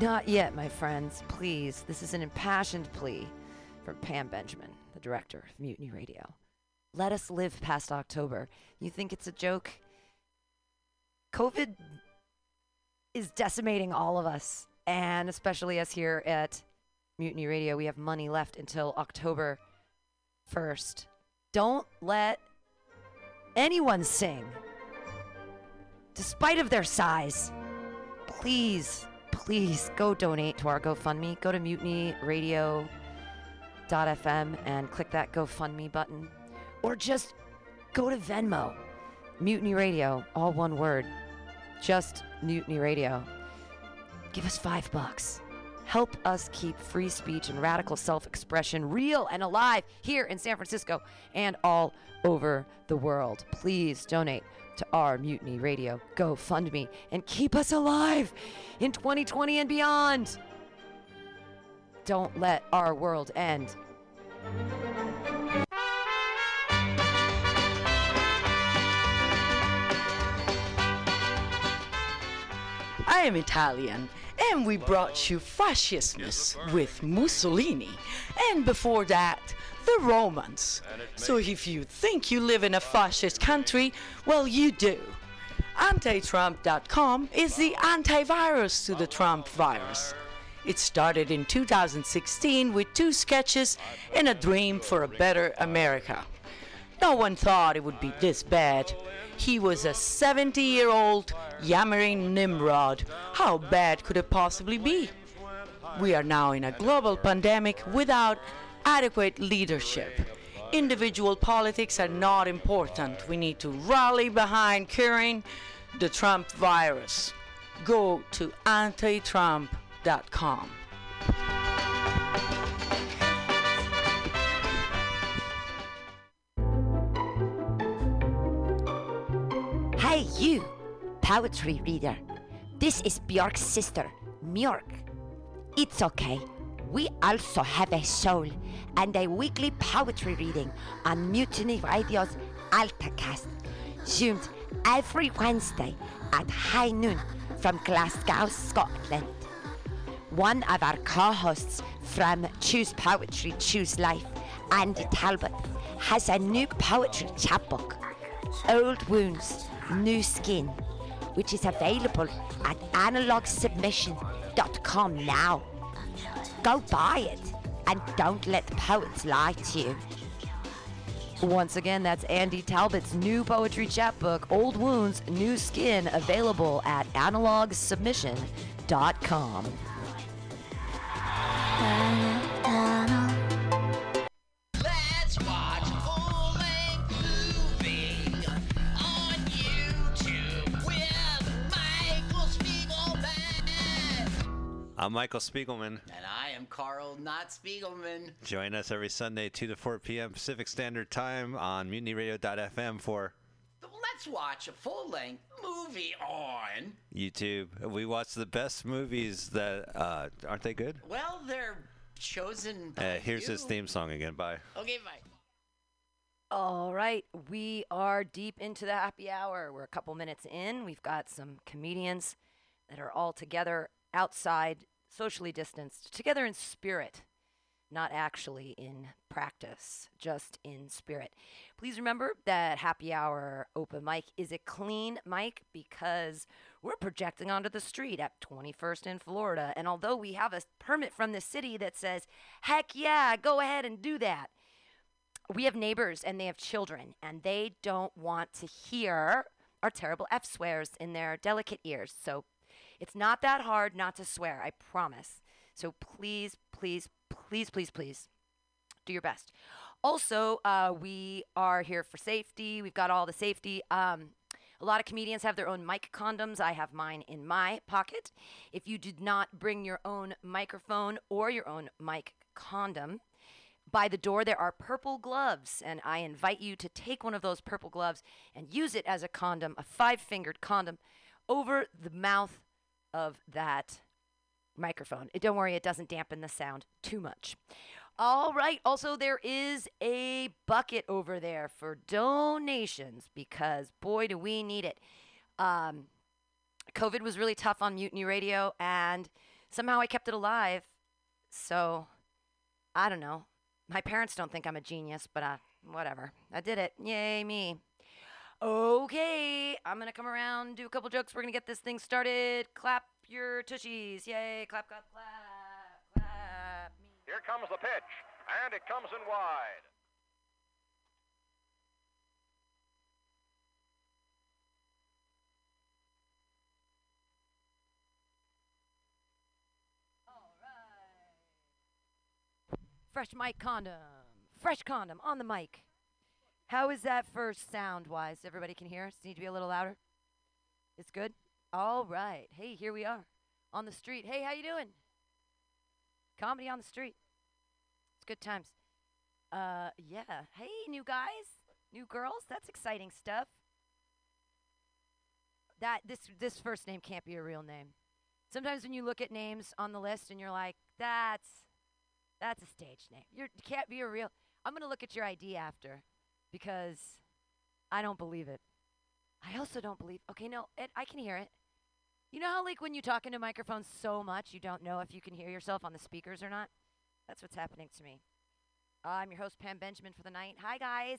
Not yet, my friends. Please. This is an impassioned plea from Pam Benjamin, the director of Mutiny Radio. Let us live past October. You think it's a joke? COVID is decimating all of us, and especially us here at Mutiny Radio. We have money left until October 1st. Don't let anyone sing, despite of their size. Please, please go donate to our GoFundMe. Go to mutinyradio.fm and click that GoFundMe button. Or just go to Venmo. Mutiny Radio, all one word. Just Mutiny Radio. Give us five bucks. Help us keep free speech and radical self expression real and alive here in San Francisco and all over the world. Please donate to our Mutiny Radio GoFundMe and keep us alive in 2020 and beyond. Don't let our world end. I am Italian, and we brought you fascismus with Mussolini, and before that, the Romans. So if you think you live in a fascist country, well, you do. Antitrump.com is the antivirus to the Trump virus. It started in 2016 with two sketches and a dream for a better America. No one thought it would be this bad. He was a 70 year old yammering Nimrod. How bad could it possibly be? We are now in a global pandemic without adequate leadership. Individual politics are not important. We need to rally behind curing the Trump virus. Go to antitrump.com. Hey, you, poetry reader. This is Bjork's sister, Mjork. It's okay. We also have a soul and a weekly poetry reading on Mutiny Radio's AltaCast, zoomed every Wednesday at high noon from Glasgow, Scotland. One of our co-hosts from Choose Poetry, Choose Life, Andy Talbot, has a new poetry chapbook, Old Wounds, New Skin, which is available at analogsubmission.com now. Go buy it and don't let the poets lie to you. Once again, that's Andy Talbot's new poetry chapbook, Old Wounds, New Skin, available at analogsubmission.com. I'm Michael Spiegelman. And I am Carl Not Spiegelman. Join us every Sunday, 2 to 4 p.m. Pacific Standard Time on mutinyradio.fm for Let's watch a full-length movie on. YouTube. We watch the best movies that uh, aren't they good? Well, they're chosen. Uh, By here's his theme song again. Bye. Okay, bye. All right, we are deep into the happy hour. We're a couple minutes in. We've got some comedians that are all together outside, socially distanced, together in spirit, not actually in practice, just in spirit. Please remember that happy hour open mic is a clean mic because we're projecting onto the street at 21st in Florida. And although we have a permit from the city that says, heck yeah, go ahead and do that, we have neighbors and they have children and they don't want to hear our terrible F swears in their delicate ears. So it's not that hard not to swear, I promise. So please, please, please, please, please do your best. Also, uh, we are here for safety. We've got all the safety. Um, a lot of comedians have their own mic condoms. I have mine in my pocket. If you did not bring your own microphone or your own mic condom, by the door there are purple gloves, and I invite you to take one of those purple gloves and use it as a condom, a five fingered condom, over the mouth of that microphone. Don't worry, it doesn't dampen the sound too much. All right. Also, there is a bucket over there for donations because boy, do we need it. Um, COVID was really tough on Mutiny Radio, and somehow I kept it alive. So, I don't know. My parents don't think I'm a genius, but uh, whatever. I did it. Yay, me. Okay, I'm gonna come around, do a couple jokes. We're gonna get this thing started. Clap your tushies. Yay, clap, clap, clap, clap. Me. Here comes the pitch, and it comes in wide. All right. Fresh mic condom. Fresh condom on the mic. How is that first sound wise? Everybody can hear us? Need to be a little louder? It's good? All right. Hey, here we are on the street. Hey, how you doing? Comedy on the street. It's good times. Uh yeah. Hey, new guys, new girls. That's exciting stuff. That this this first name can't be a real name. Sometimes when you look at names on the list and you're like, that's that's a stage name. You can't be a real. I'm to look at your ID after because I don't believe it. I also don't believe. Okay, no, it, I can hear it. You know how, like, when you talk into microphones so much, you don't know if you can hear yourself on the speakers or not? That's what's happening to me. I'm your host, Pam Benjamin, for the night. Hi, guys.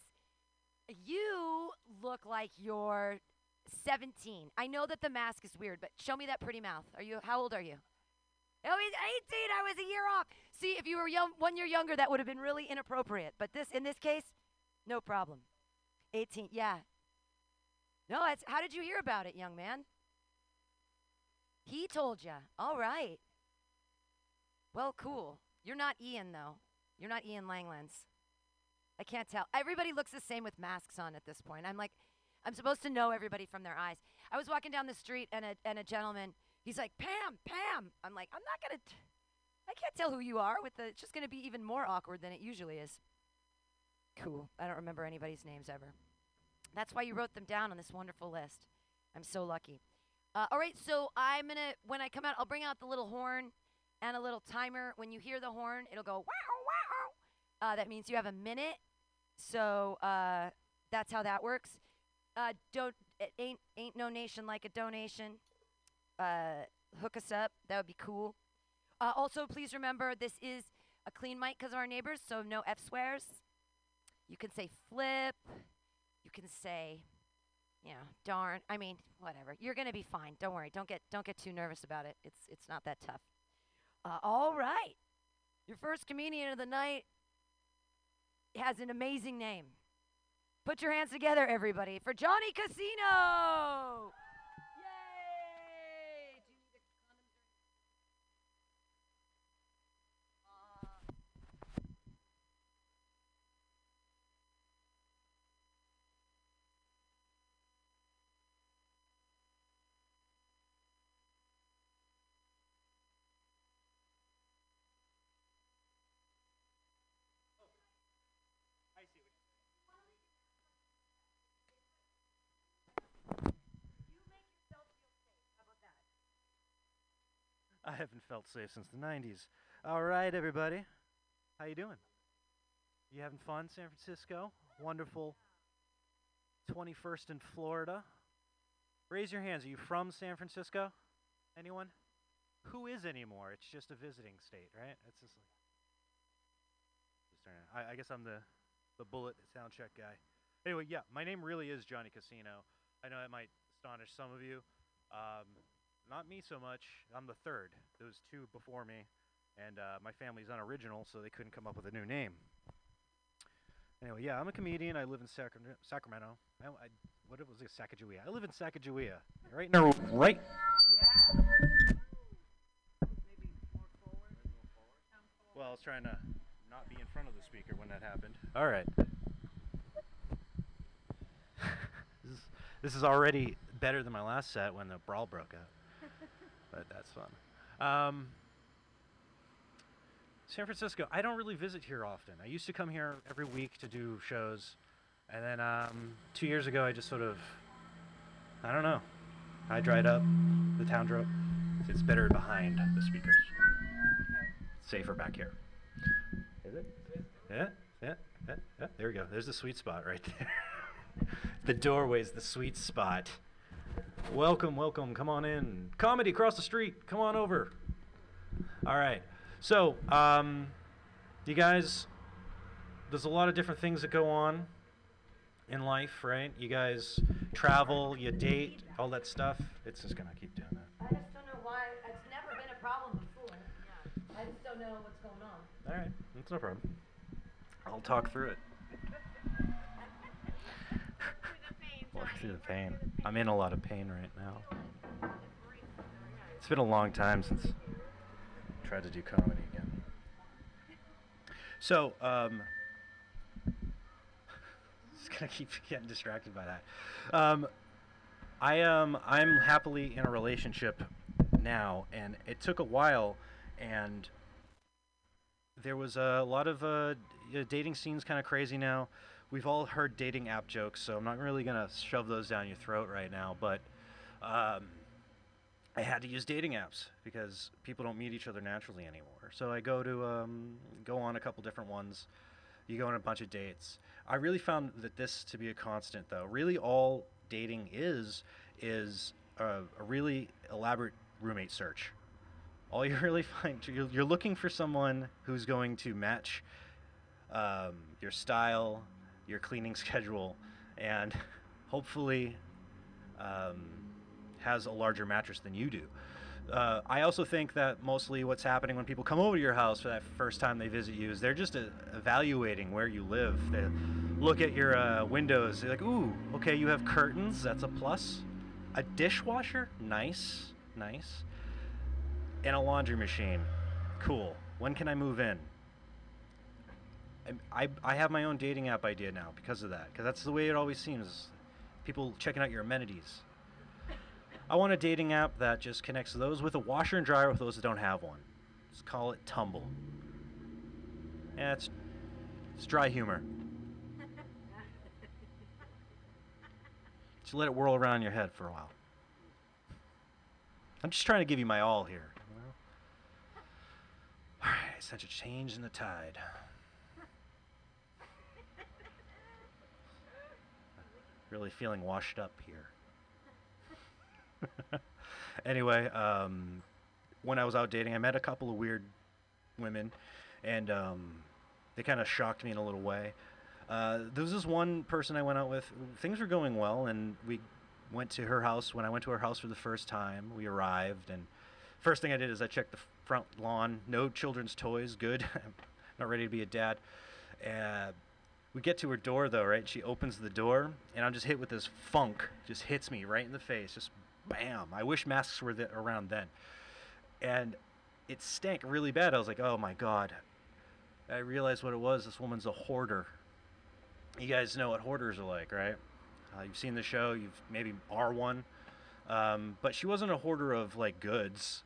You look like you're 17. I know that the mask is weird, but show me that pretty mouth. Are you? How old are you? Oh, he's 18. I was a year off. See, if you were young, one year younger, that would have been really inappropriate. But this, in this case, no problem. 18. Yeah. No, it's, how did you hear about it, young man? He told you. All right. Well, cool. You're not Ian, though. You're not Ian Langlands. I can't tell. Everybody looks the same with masks on at this point. I'm like, I'm supposed to know everybody from their eyes. I was walking down the street, and a, and a gentleman, he's like, Pam, Pam. I'm like, I'm not going to. I can't tell who you are with the it's just going to be even more awkward than it usually is. Cool. I don't remember anybody's names ever. That's why you wrote them down on this wonderful list. I'm so lucky. Uh, all right, so I'm to when I come out I'll bring out the little horn and a little timer. When you hear the horn, it'll go wow wow. Uh, that means you have a minute. So uh, that's how that works. Uh, don't it ain't ain't no nation like a donation. Uh, hook us up. That would be cool. Uh, also, please remember this is a clean mic because of our neighbors, so no F swears. You can say flip. You can say, you know, darn. I mean, whatever. You're gonna be fine. Don't worry. Don't get don't get too nervous about it. It's it's not that tough. Uh, all right. Your first comedian of the night has an amazing name. Put your hands together, everybody, for Johnny Casino. I haven't felt safe since the 90s. All right, everybody. How you doing? You having fun, San Francisco? Wonderful 21st in Florida. Raise your hands. Are you from San Francisco? Anyone? Who is anymore? It's just a visiting state, right? It's just like I, I guess I'm the the bullet sound check guy. Anyway, yeah, my name really is Johnny Casino. I know that might astonish some of you. Um, not me so much. I'm the third. There was two before me, and uh, my family's unoriginal, so they couldn't come up with a new name. Anyway, yeah, I'm a comedian. I live in Sacra- Sacramento. I, I, what was it, Sacagawea? I live in Sacagawea, right the right. Yeah. Well, I was trying to not be in front of the speaker when that happened. All right. this, is, this is already better than my last set when the brawl broke out. But that's fun. Um, San Francisco, I don't really visit here often. I used to come here every week to do shows. And then um, two years ago, I just sort of, I don't know. I dried up. The town dropped. It's better behind the speakers. Safer back here. Is it? Yeah, yeah, yeah, yeah. There we go. There's the sweet spot right there. the doorway's the sweet spot. Welcome, welcome. Come on in. Comedy across the street. Come on over. All right. So, um, you guys, there's a lot of different things that go on in life, right? You guys travel, you date, all that stuff. It's just gonna keep doing that. I just don't know why. It's never been a problem before. I just don't know what's going on. All right, that's no problem. I'll talk through it. Through the pain. I'm in a lot of pain right now. It's been a long time since I tried to do comedy again. So, um, just gonna keep getting distracted by that. Um, I am I'm happily in a relationship now, and it took a while, and there was a lot of uh, dating scenes kind of crazy now. We've all heard dating app jokes, so I'm not really gonna shove those down your throat right now. But um, I had to use dating apps because people don't meet each other naturally anymore. So I go to um, go on a couple different ones. You go on a bunch of dates. I really found that this to be a constant, though. Really, all dating is is a, a really elaborate roommate search. All you really find you're, you're looking for someone who's going to match um, your style, your cleaning schedule, and hopefully um, has a larger mattress than you do. Uh, I also think that mostly what's happening when people come over to your house for that first time they visit you is they're just uh, evaluating where you live. They look at your uh, windows. They're like, "Ooh, okay, you have curtains. That's a plus. A dishwasher, nice, nice, and a laundry machine, cool. When can I move in?" I, I, have my own dating app idea now because of that. Because that's the way it always seems. People checking out your amenities. I want a dating app that just connects those with a washer and dryer with those that don't have one. Let's call it Tumble. Yeah, it's, it's dry humor. Just let it whirl around your head for a while. I'm just trying to give you my all here. All right, such a change in the tide. Really feeling washed up here. anyway, um, when I was out dating, I met a couple of weird women, and um, they kind of shocked me in a little way. Uh, there was this one person I went out with. Things were going well, and we went to her house. When I went to her house for the first time, we arrived, and first thing I did is I checked the front lawn. No children's toys. Good. I'm not ready to be a dad. Uh, we get to her door though, right? She opens the door, and I'm just hit with this funk. Just hits me right in the face. Just bam. I wish masks were around then. And it stank really bad. I was like, oh my god. I realized what it was. This woman's a hoarder. You guys know what hoarders are like, right? Uh, you've seen the show. You've maybe are one. Um, but she wasn't a hoarder of like goods.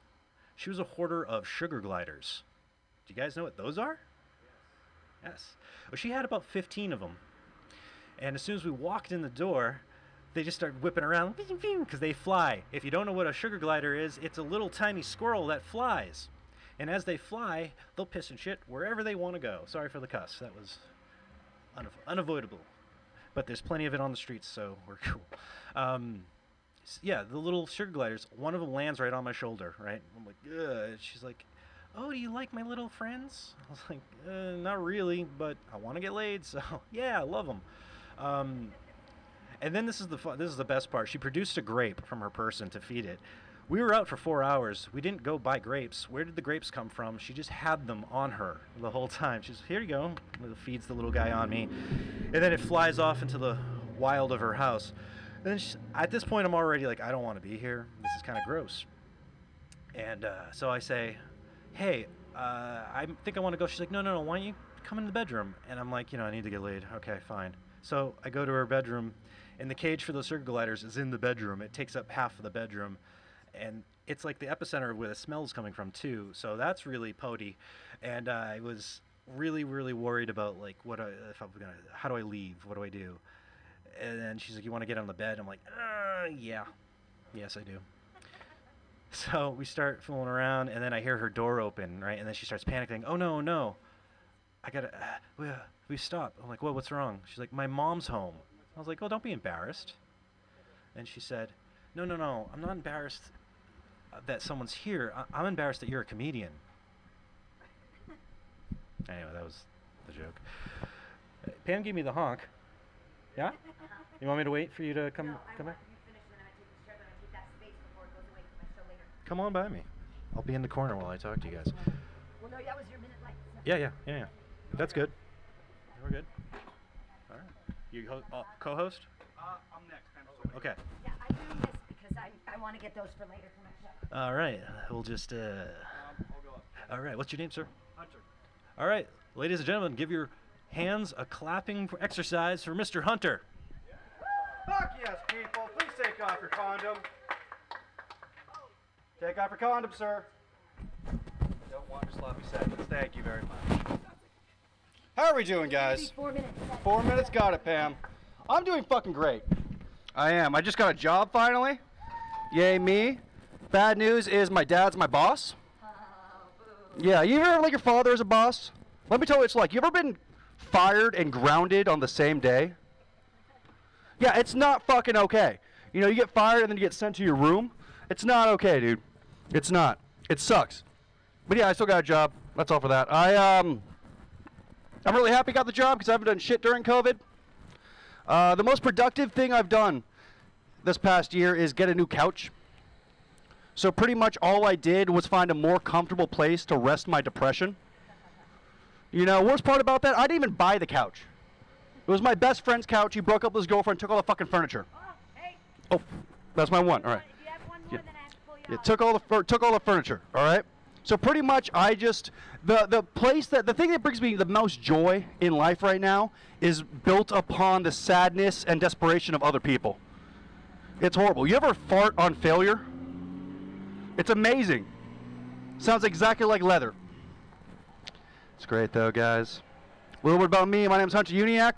She was a hoarder of sugar gliders. Do you guys know what those are? Yes. Well, she had about 15 of them. And as soon as we walked in the door, they just started whipping around because they fly. If you don't know what a sugar glider is, it's a little tiny squirrel that flies. And as they fly, they'll piss and shit wherever they want to go. Sorry for the cuss. That was unav- unavoidable. But there's plenty of it on the streets, so we're cool. Um, yeah, the little sugar gliders, one of them lands right on my shoulder, right? I'm like, Ugh. She's like, oh, do you like my little friends? I was like, uh, not really, but I want to get laid, so yeah, I love them. Um, and then this is the fu- this is the best part. She produced a grape from her person to feed it. We were out for four hours. We didn't go buy grapes. Where did the grapes come from? She just had them on her the whole time. She's here you go. Feeds the little guy on me, and then it flies off into the wild of her house. And then she, at this point, I'm already like, I don't want to be here. This is kind of gross. And uh, so I say, hey, uh, I think I want to go. She's like, no, no, no. Why don't you come in the bedroom? And I'm like, you know, I need to get laid. Okay, fine. So I go to her bedroom, and the cage for those sugar gliders is in the bedroom. It takes up half of the bedroom, and it's like the epicenter of where the smell's coming from too. So that's really potty, and uh, I was really, really worried about like what I, if I'm gonna, how do I leave? What do I do? And then she's like, you want to get on the bed? I'm like, uh, yeah, yes, I do. So we start fooling around, and then I hear her door open, right? And then she starts panicking. Oh no, no! I gotta, uh, we, uh, we stop. I'm like, what? What's wrong? She's like, my mom's home. I was like, oh, don't be embarrassed. And she said, no, no, no, I'm not embarrassed uh, that someone's here. I- I'm embarrassed that you're a comedian. Anyway, that was the joke. Uh, Pam gave me the honk. Yeah? You want me to wait for you to come come back? Come on by me. I'll be in the corner while I talk to you guys. Well, no, that was your minute late. Yeah, yeah, yeah, yeah. That's good. We're good. All right. You ho- uh, co-host? Uh, I'm next. Okay. Yeah, I'm doing this because I, I want to get those for later for my show. All right. We'll just. Uh, I'll go up. all right. What's your name, sir? Hunter. All right, ladies and gentlemen, give your hands a clapping for exercise for Mr. Hunter. Fuck yes, people. Please take off your condom. Take off your condom, sir. Don't want your sloppy seconds. Thank you very much. How are we doing, guys? Four minutes. Four minutes, got it, Pam. I'm doing fucking great. I am. I just got a job finally. Yay, me. Bad news is my dad's my boss. Oh, yeah, you ever like your father as a boss? Let me tell you what it's like. You ever been fired and grounded on the same day? Yeah, it's not fucking okay. You know, you get fired and then you get sent to your room. It's not okay, dude. It's not. It sucks. But yeah, I still got a job. That's all for that. I um I'm really happy I got the job because I haven't done shit during COVID. Uh, the most productive thing I've done this past year is get a new couch. So pretty much all I did was find a more comfortable place to rest my depression. You know, worst part about that, I didn't even buy the couch. It was my best friend's couch. He broke up with his girlfriend, took all the fucking furniture. Oh, that's my one. All right. Yeah, took all the took all the furniture. All right. So pretty much, I just the the place that the thing that brings me the most joy in life right now is built upon the sadness and desperation of other people. It's horrible. You ever fart on failure? It's amazing. Sounds exactly like leather. It's great though, guys. A little bit about me. My name's Hunter Uniac.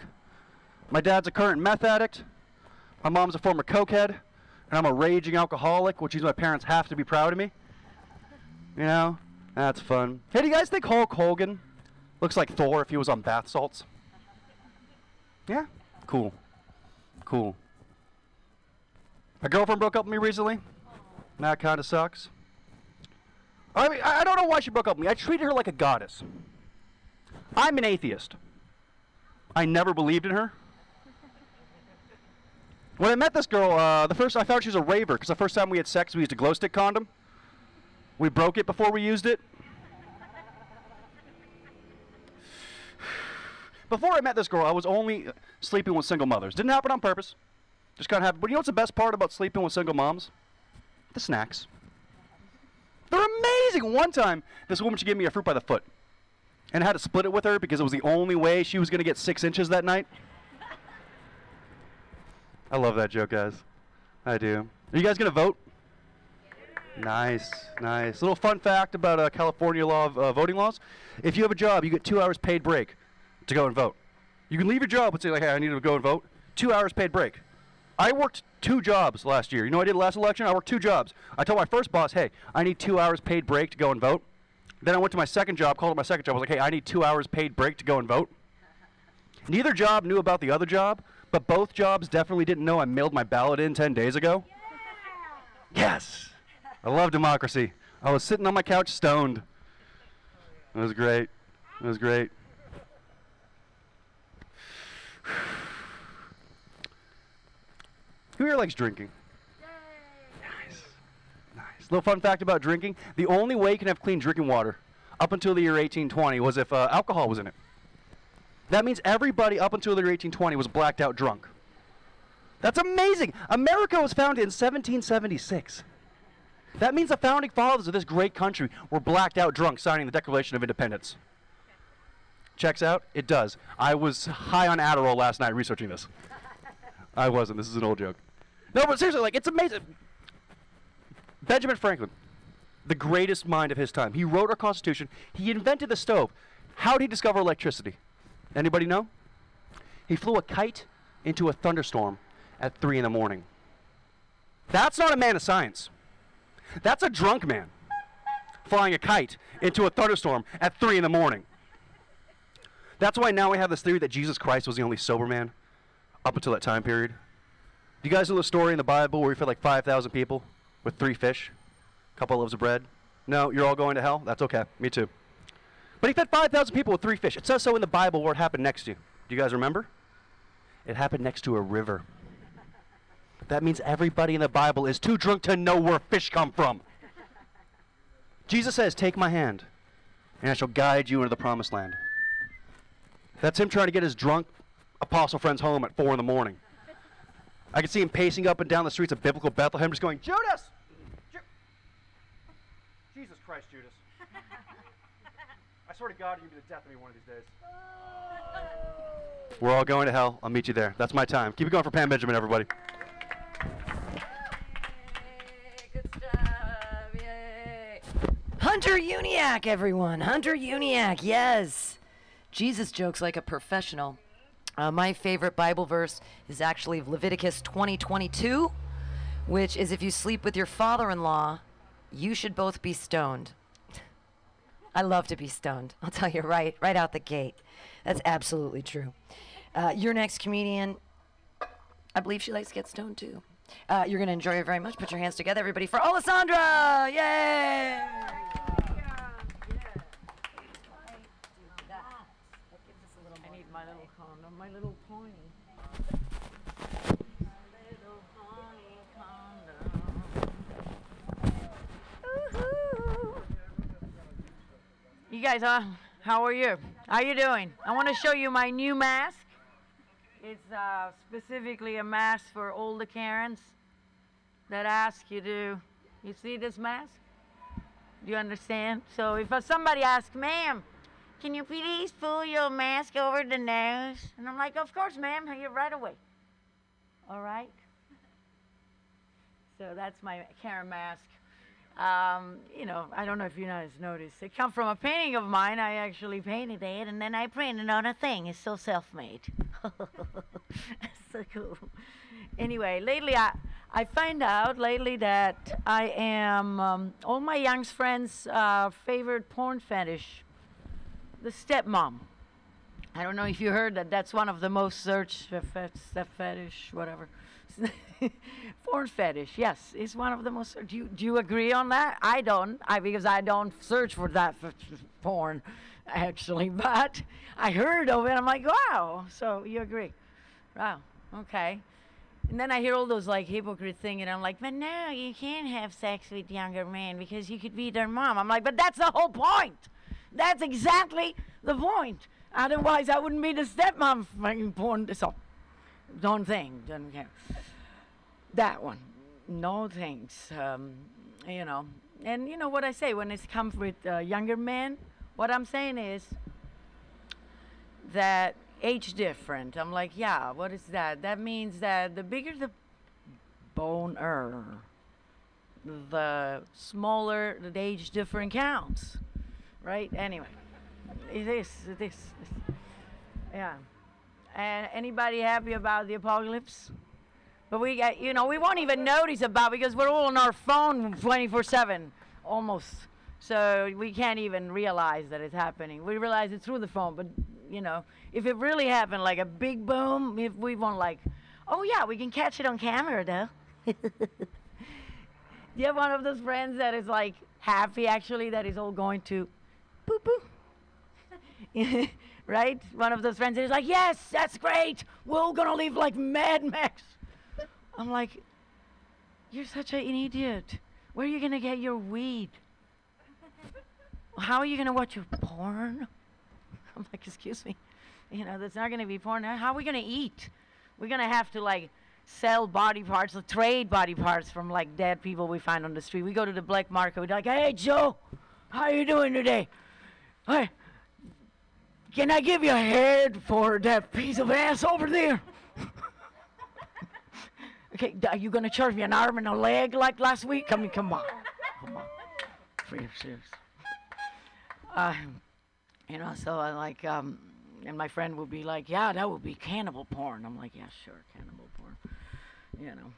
My dad's a current meth addict. My mom's a former cokehead, and I'm a raging alcoholic, which means my parents have to be proud of me. You know, that's fun. Hey, do you guys think Hulk Hogan looks like Thor if he was on bath salts? Yeah, cool, cool. My girlfriend broke up with me recently. That kind of sucks. I mean, I I don't know why she broke up with me. I treated her like a goddess. I'm an atheist. I never believed in her. When I met this girl, uh, the first I thought she was a raver because the first time we had sex, we used a glow stick condom. We broke it before we used it. Before I met this girl, I was only sleeping with single mothers. Didn't happen on purpose. Just kind of happened. But you know what's the best part about sleeping with single moms? The snacks. They're amazing. One time, this woman she gave me a fruit by the foot, and I had to split it with her because it was the only way she was going to get six inches that night. I love that joke, guys. I do. Are you guys going to vote? Nice, nice. Little fun fact about uh, California law of uh, voting laws: if you have a job, you get two hours paid break to go and vote. You can leave your job and say like, "Hey, I need to go and vote." Two hours paid break. I worked two jobs last year. You know I did last election? I worked two jobs. I told my first boss, "Hey, I need two hours paid break to go and vote." Then I went to my second job, called it my second job. I was like, "Hey, I need two hours paid break to go and vote." Neither job knew about the other job, but both jobs definitely didn't know I mailed my ballot in 10 days ago. Yes! I love democracy. I was sitting on my couch stoned. It was great. It was great. Who here likes drinking? Nice. Nice. Little fun fact about drinking the only way you can have clean drinking water up until the year 1820 was if uh, alcohol was in it. That means everybody up until the year 1820 was blacked out drunk. That's amazing. America was founded in 1776. That means the founding fathers of this great country were blacked out drunk signing the Declaration of Independence. Checks out? It does. I was high on Adderall last night researching this. I wasn't. This is an old joke. No, but seriously, like, it's amazing. Benjamin Franklin, the greatest mind of his time. He wrote our Constitution. He invented the stove. How did he discover electricity? Anybody know? He flew a kite into a thunderstorm at 3 in the morning. That's not a man of science. That's a drunk man flying a kite into a thunderstorm at 3 in the morning. That's why now we have this theory that Jesus Christ was the only sober man up until that time period. Do you guys know the story in the Bible where he fed like 5,000 people with three fish, a couple loaves of bread? No, you're all going to hell? That's okay. Me too. But he fed 5,000 people with three fish. It says so in the Bible where it happened next to. Do you guys remember? It happened next to a river. That means everybody in the Bible is too drunk to know where fish come from. Jesus says, Take my hand, and I shall guide you into the promised land. That's him trying to get his drunk apostle friends home at 4 in the morning. I can see him pacing up and down the streets of biblical Bethlehem, just going, Judas! Ju- Jesus Christ, Judas. I swear to God, you're going to be the death of me one of these days. We're all going to hell. I'll meet you there. That's my time. Keep it going for Pam Benjamin, everybody. Good stuff. Yay. Hunter Uniac, everyone. Hunter Uniac, yes. Jesus jokes like a professional. Uh, my favorite Bible verse is actually Leviticus 20:22, which is if you sleep with your father-in-law, you should both be stoned. I love to be stoned. I'll tell you right, right out the gate. That's absolutely true. Uh, your next comedian, I believe she likes to get stoned too. Uh, you're going to enjoy it very much. Put your hands together, everybody, for Alessandra! Yay! My little condom, my little pony. You guys, uh, how are you? How are you doing? I want to show you my new mask. It's uh, specifically a mask for older Karens that ask you to. You see this mask? Do you understand? So if uh, somebody asks, ma'am, can you please pull your mask over the nose? And I'm like, of course, ma'am, here right away. All right. So that's my Karen mask. Um, you know, I don't know if you guys noticed. It come from a painting of mine. I actually painted it, and then I printed on a thing. It's so self-made. so cool. Anyway, lately I I find out lately that I am um, all my young friends' uh, favorite porn fetish, the stepmom. I don't know if you heard that. That's one of the most searched step fetish, whatever. porn fetish, yes, is one of the most. Do you do you agree on that? I don't. I because I don't search for that f- porn, actually. But I heard of it. I'm like, wow. So you agree? Wow. Okay. And then I hear all those like hypocrite thing, and I'm like, but no, you can't have sex with younger men because you could be their mom. I'm like, but that's the whole point. That's exactly the point. Otherwise, I wouldn't be the stepmom fucking porn. So, don't think, don't care. That one, no thanks. Um, you know, and you know what I say when it comes with uh, younger men. What I'm saying is that age different. I'm like, yeah, what is that? That means that the bigger the boner, the smaller the age different counts, right? Anyway, it is, it is, yeah. And anybody happy about the apocalypse? But we got, you know, we won't even notice about because we're all on our phone 24/7, almost. So we can't even realize that it's happening. We realize it through the phone, but you know, if it really happened, like a big boom, if we won't like, oh yeah, we can catch it on camera though. Do you have one of those friends that is like happy actually that is all going to boo boo? right? One of those friends is like, yes, that's great. We're gonna live like Mad Max. I'm like, you're such an idiot. Where are you gonna get your weed? How are you gonna watch your porn? I'm like, excuse me. You know, that's not gonna be porn. How are we gonna eat? We're gonna have to like sell body parts, or trade body parts from like dead people we find on the street. We go to the black market. We're like, hey Joe, how are you doing today? Hey, can I give you a head for that piece of ass over there? okay, are you gonna charge me an arm and a leg like last week? I mean, come on, come on, for your serious. Uh, you know, so I like, um, and my friend would be like, yeah, that would be cannibal porn. I'm like, yeah, sure, cannibal porn. You know.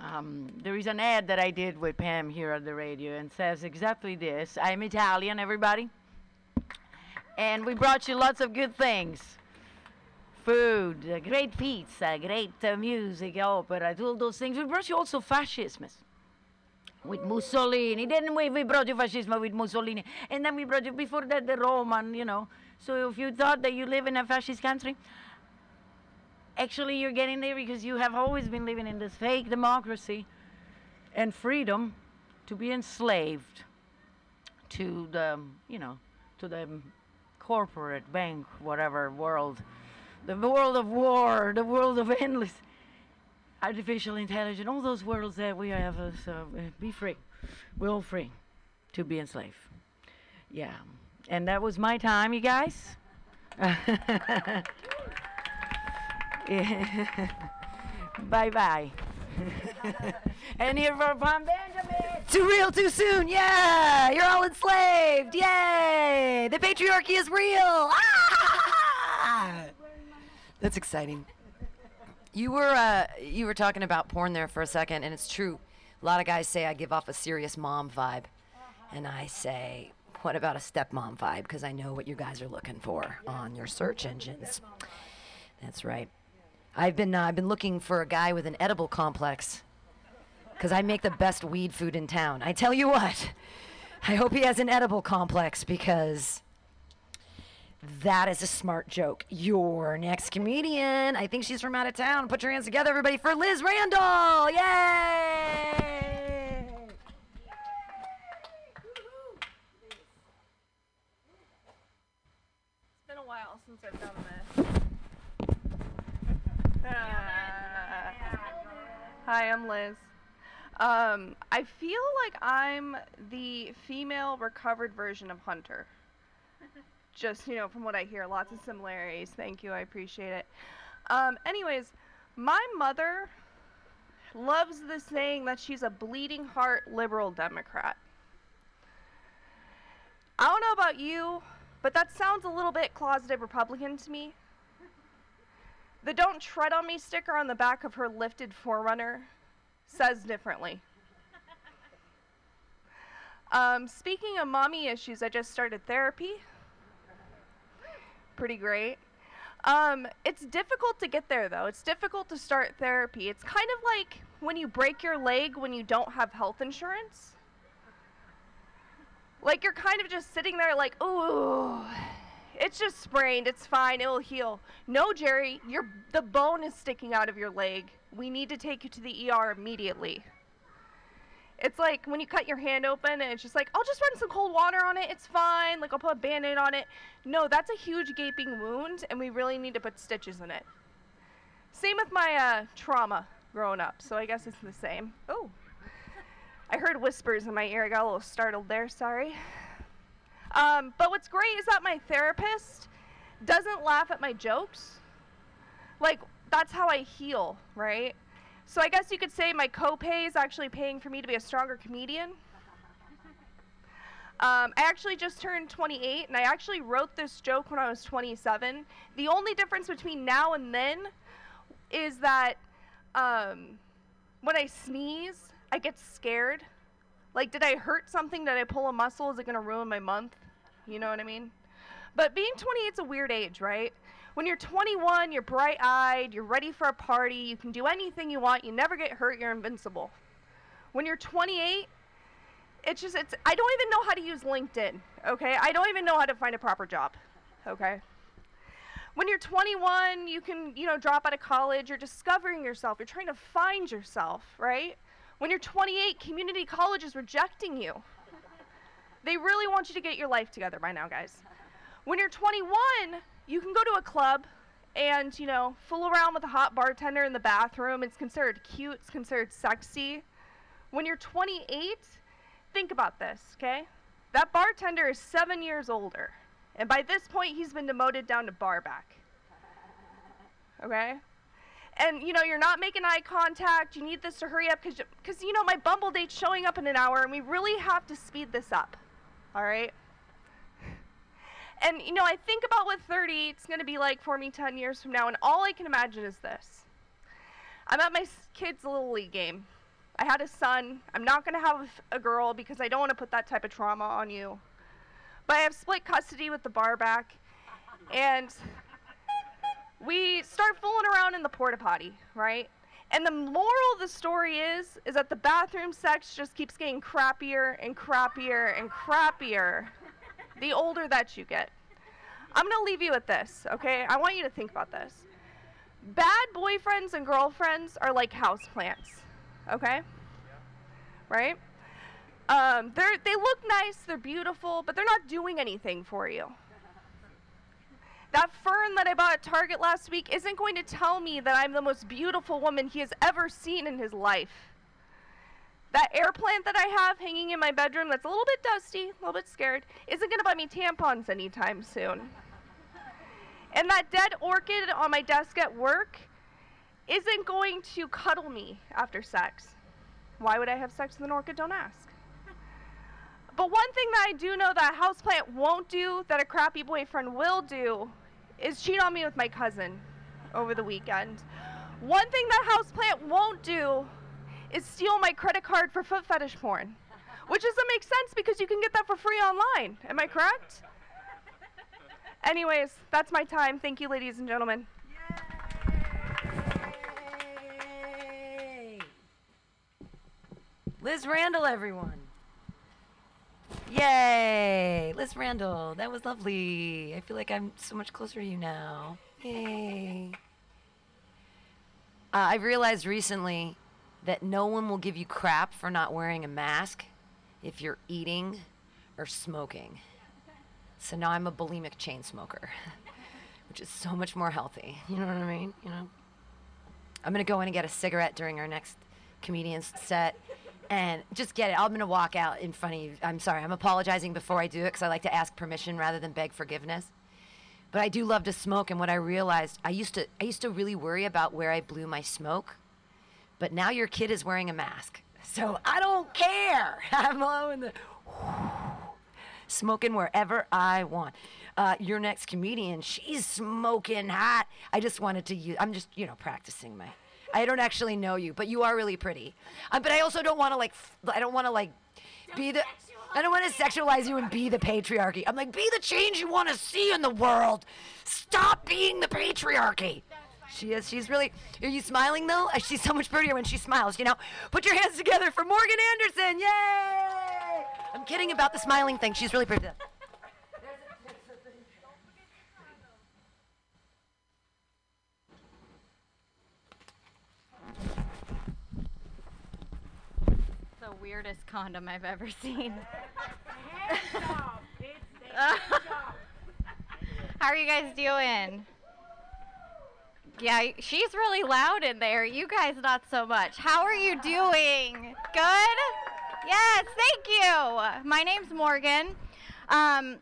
Um, there is an ad that I did with Pam here at the radio and says exactly this. I'm Italian, everybody. And we brought you lots of good things. Food, uh, great pizza, great uh, music, opera, all those things. We brought you also fascism. with Mussolini. Then we, we brought you fascism with Mussolini. And then we brought you before that the Roman, you know. So if you thought that you live in a fascist country, actually you're getting there because you have always been living in this fake democracy and freedom to be enslaved to the, you know, to the corporate bank, whatever world, the world of war, the world of endless artificial intelligence, all those worlds that we have. Uh, so uh, be free. We're all free to be enslaved. Yeah. And that was my time, you guys. bye bye. and here for Pam Benjamin. Too real, too soon. Yeah, you're all enslaved. Yay! The patriarchy is real. Ah! That's exciting. You were uh, you were talking about porn there for a second, and it's true. A lot of guys say I give off a serious mom vibe, and I say, what about a stepmom vibe? Because I know what you guys are looking for on your search engines. That's right. I've been uh, I've been looking for a guy with an edible complex, because I make the best weed food in town. I tell you what, I hope he has an edible complex because that is a smart joke. Your next comedian, I think she's from out of town. Put your hands together, everybody, for Liz Randall! Yay! It's been a while since I've done this. Uh, hi, I'm Liz. Um, I feel like I'm the female recovered version of Hunter. Just, you know, from what I hear, lots of similarities. Thank you, I appreciate it. Um, anyways, my mother loves the saying that she's a bleeding heart liberal Democrat. I don't know about you, but that sounds a little bit closeted Republican to me. The Don't Tread on Me sticker on the back of her lifted 4Runner says differently. Um, speaking of mommy issues, I just started therapy. Pretty great. Um, it's difficult to get there though. It's difficult to start therapy. It's kind of like when you break your leg when you don't have health insurance. Like you're kind of just sitting there like, ooh, it's just sprained. It's fine. It will heal. No, Jerry, the bone is sticking out of your leg. We need to take you to the ER immediately. It's like when you cut your hand open and it's just like, I'll just run some cold water on it. It's fine. Like I'll put a band-aid on it. No, that's a huge gaping wound and we really need to put stitches in it. Same with my uh, trauma growing up. So I guess it's the same. Oh. I heard whispers in my ear. I got a little startled there. Sorry. Um, but what's great is that my therapist doesn't laugh at my jokes. Like, that's how I heal, right? So I guess you could say my copay is actually paying for me to be a stronger comedian. Um, I actually just turned 28, and I actually wrote this joke when I was 27. The only difference between now and then is that um, when I sneeze, I get scared. Like, did I hurt something? Did I pull a muscle? Is it going to ruin my month? You know what I mean? But being 28 is a weird age, right? When you're 21, you're bright eyed, you're ready for a party, you can do anything you want, you never get hurt, you're invincible. When you're 28, it's just, it's, I don't even know how to use LinkedIn, okay? I don't even know how to find a proper job, okay? When you're 21, you can, you know, drop out of college, you're discovering yourself, you're trying to find yourself, right? When you're 28, community college is rejecting you. They really want you to get your life together by now, guys. When you're 21, you can go to a club and, you know, fool around with a hot bartender in the bathroom. It's considered cute, it's considered sexy. When you're 28, think about this, okay? That bartender is seven years older. And by this point, he's been demoted down to barback. Okay? And, you know, you're not making eye contact. You need this to hurry up because, you know, my Bumble date's showing up in an hour and we really have to speed this up. All right? And, you know, I think about what 30 it's going to be like for me 10 years from now, and all I can imagine is this. I'm at my kid's Little League game. I had a son. I'm not going to have a girl because I don't want to put that type of trauma on you. But I have split custody with the bar back, and we start fooling around in the porta potty, right? And the moral of the story is is that the bathroom sex just keeps getting crappier and crappier and crappier the older that you get. I'm going to leave you with this, okay? I want you to think about this. Bad boyfriends and girlfriends are like houseplants, okay? Right? Um, they look nice, they're beautiful, but they're not doing anything for you. That fern that I bought at Target last week isn't going to tell me that I'm the most beautiful woman he has ever seen in his life. That air plant that I have hanging in my bedroom that's a little bit dusty, a little bit scared, isn't going to buy me tampons anytime soon. And that dead orchid on my desk at work isn't going to cuddle me after sex. Why would I have sex with an orchid? Don't ask. But one thing that I do know that a houseplant won't do, that a crappy boyfriend will do, is cheat on me with my cousin over the weekend. One thing that houseplant won't do is steal my credit card for foot fetish porn, which doesn't make sense because you can get that for free online. Am I correct? Anyways, that's my time. Thank you, ladies and gentlemen. Yay. Liz Randall, everyone. Yay! Liz Randall, that was lovely. I feel like I'm so much closer to you now. Yay. Uh, I've realized recently that no one will give you crap for not wearing a mask if you're eating or smoking. So now I'm a bulimic chain smoker, which is so much more healthy. You know what I mean? You know? I'm to go in and get a cigarette during our next comedian's set and just get it. I'm going to walk out in front of you. I'm sorry. I'm apologizing before I do it because I like to ask permission rather than beg forgiveness. But I do love to smoke, and what I realized, I used to, I used to really worry about where I blew my smoke, but now your kid is wearing a mask, so I don't care. I'm blowing the, smoking wherever I want. Uh, your next comedian, she's smoking hot. I just wanted to use. I'm just, you know, practicing my. I don't actually know you, but you are really pretty. Um, but I also don't want to like. f- I don't want to like be the. I don't want to sexualize you and be the patriarchy. I'm like, be the change you want to see in the world. Stop being the patriarchy. She is. She's really. Are you smiling though? Uh, She's so much prettier when she smiles. You know. Put your hands together for Morgan Anderson. Yay! I'm kidding about the smiling thing. She's really pretty. the weirdest condom I've ever seen. How are you guys doing? Yeah, she's really loud in there. You guys not so much. How are you doing? Good? Yes, thank you. My name's Morgan. Um,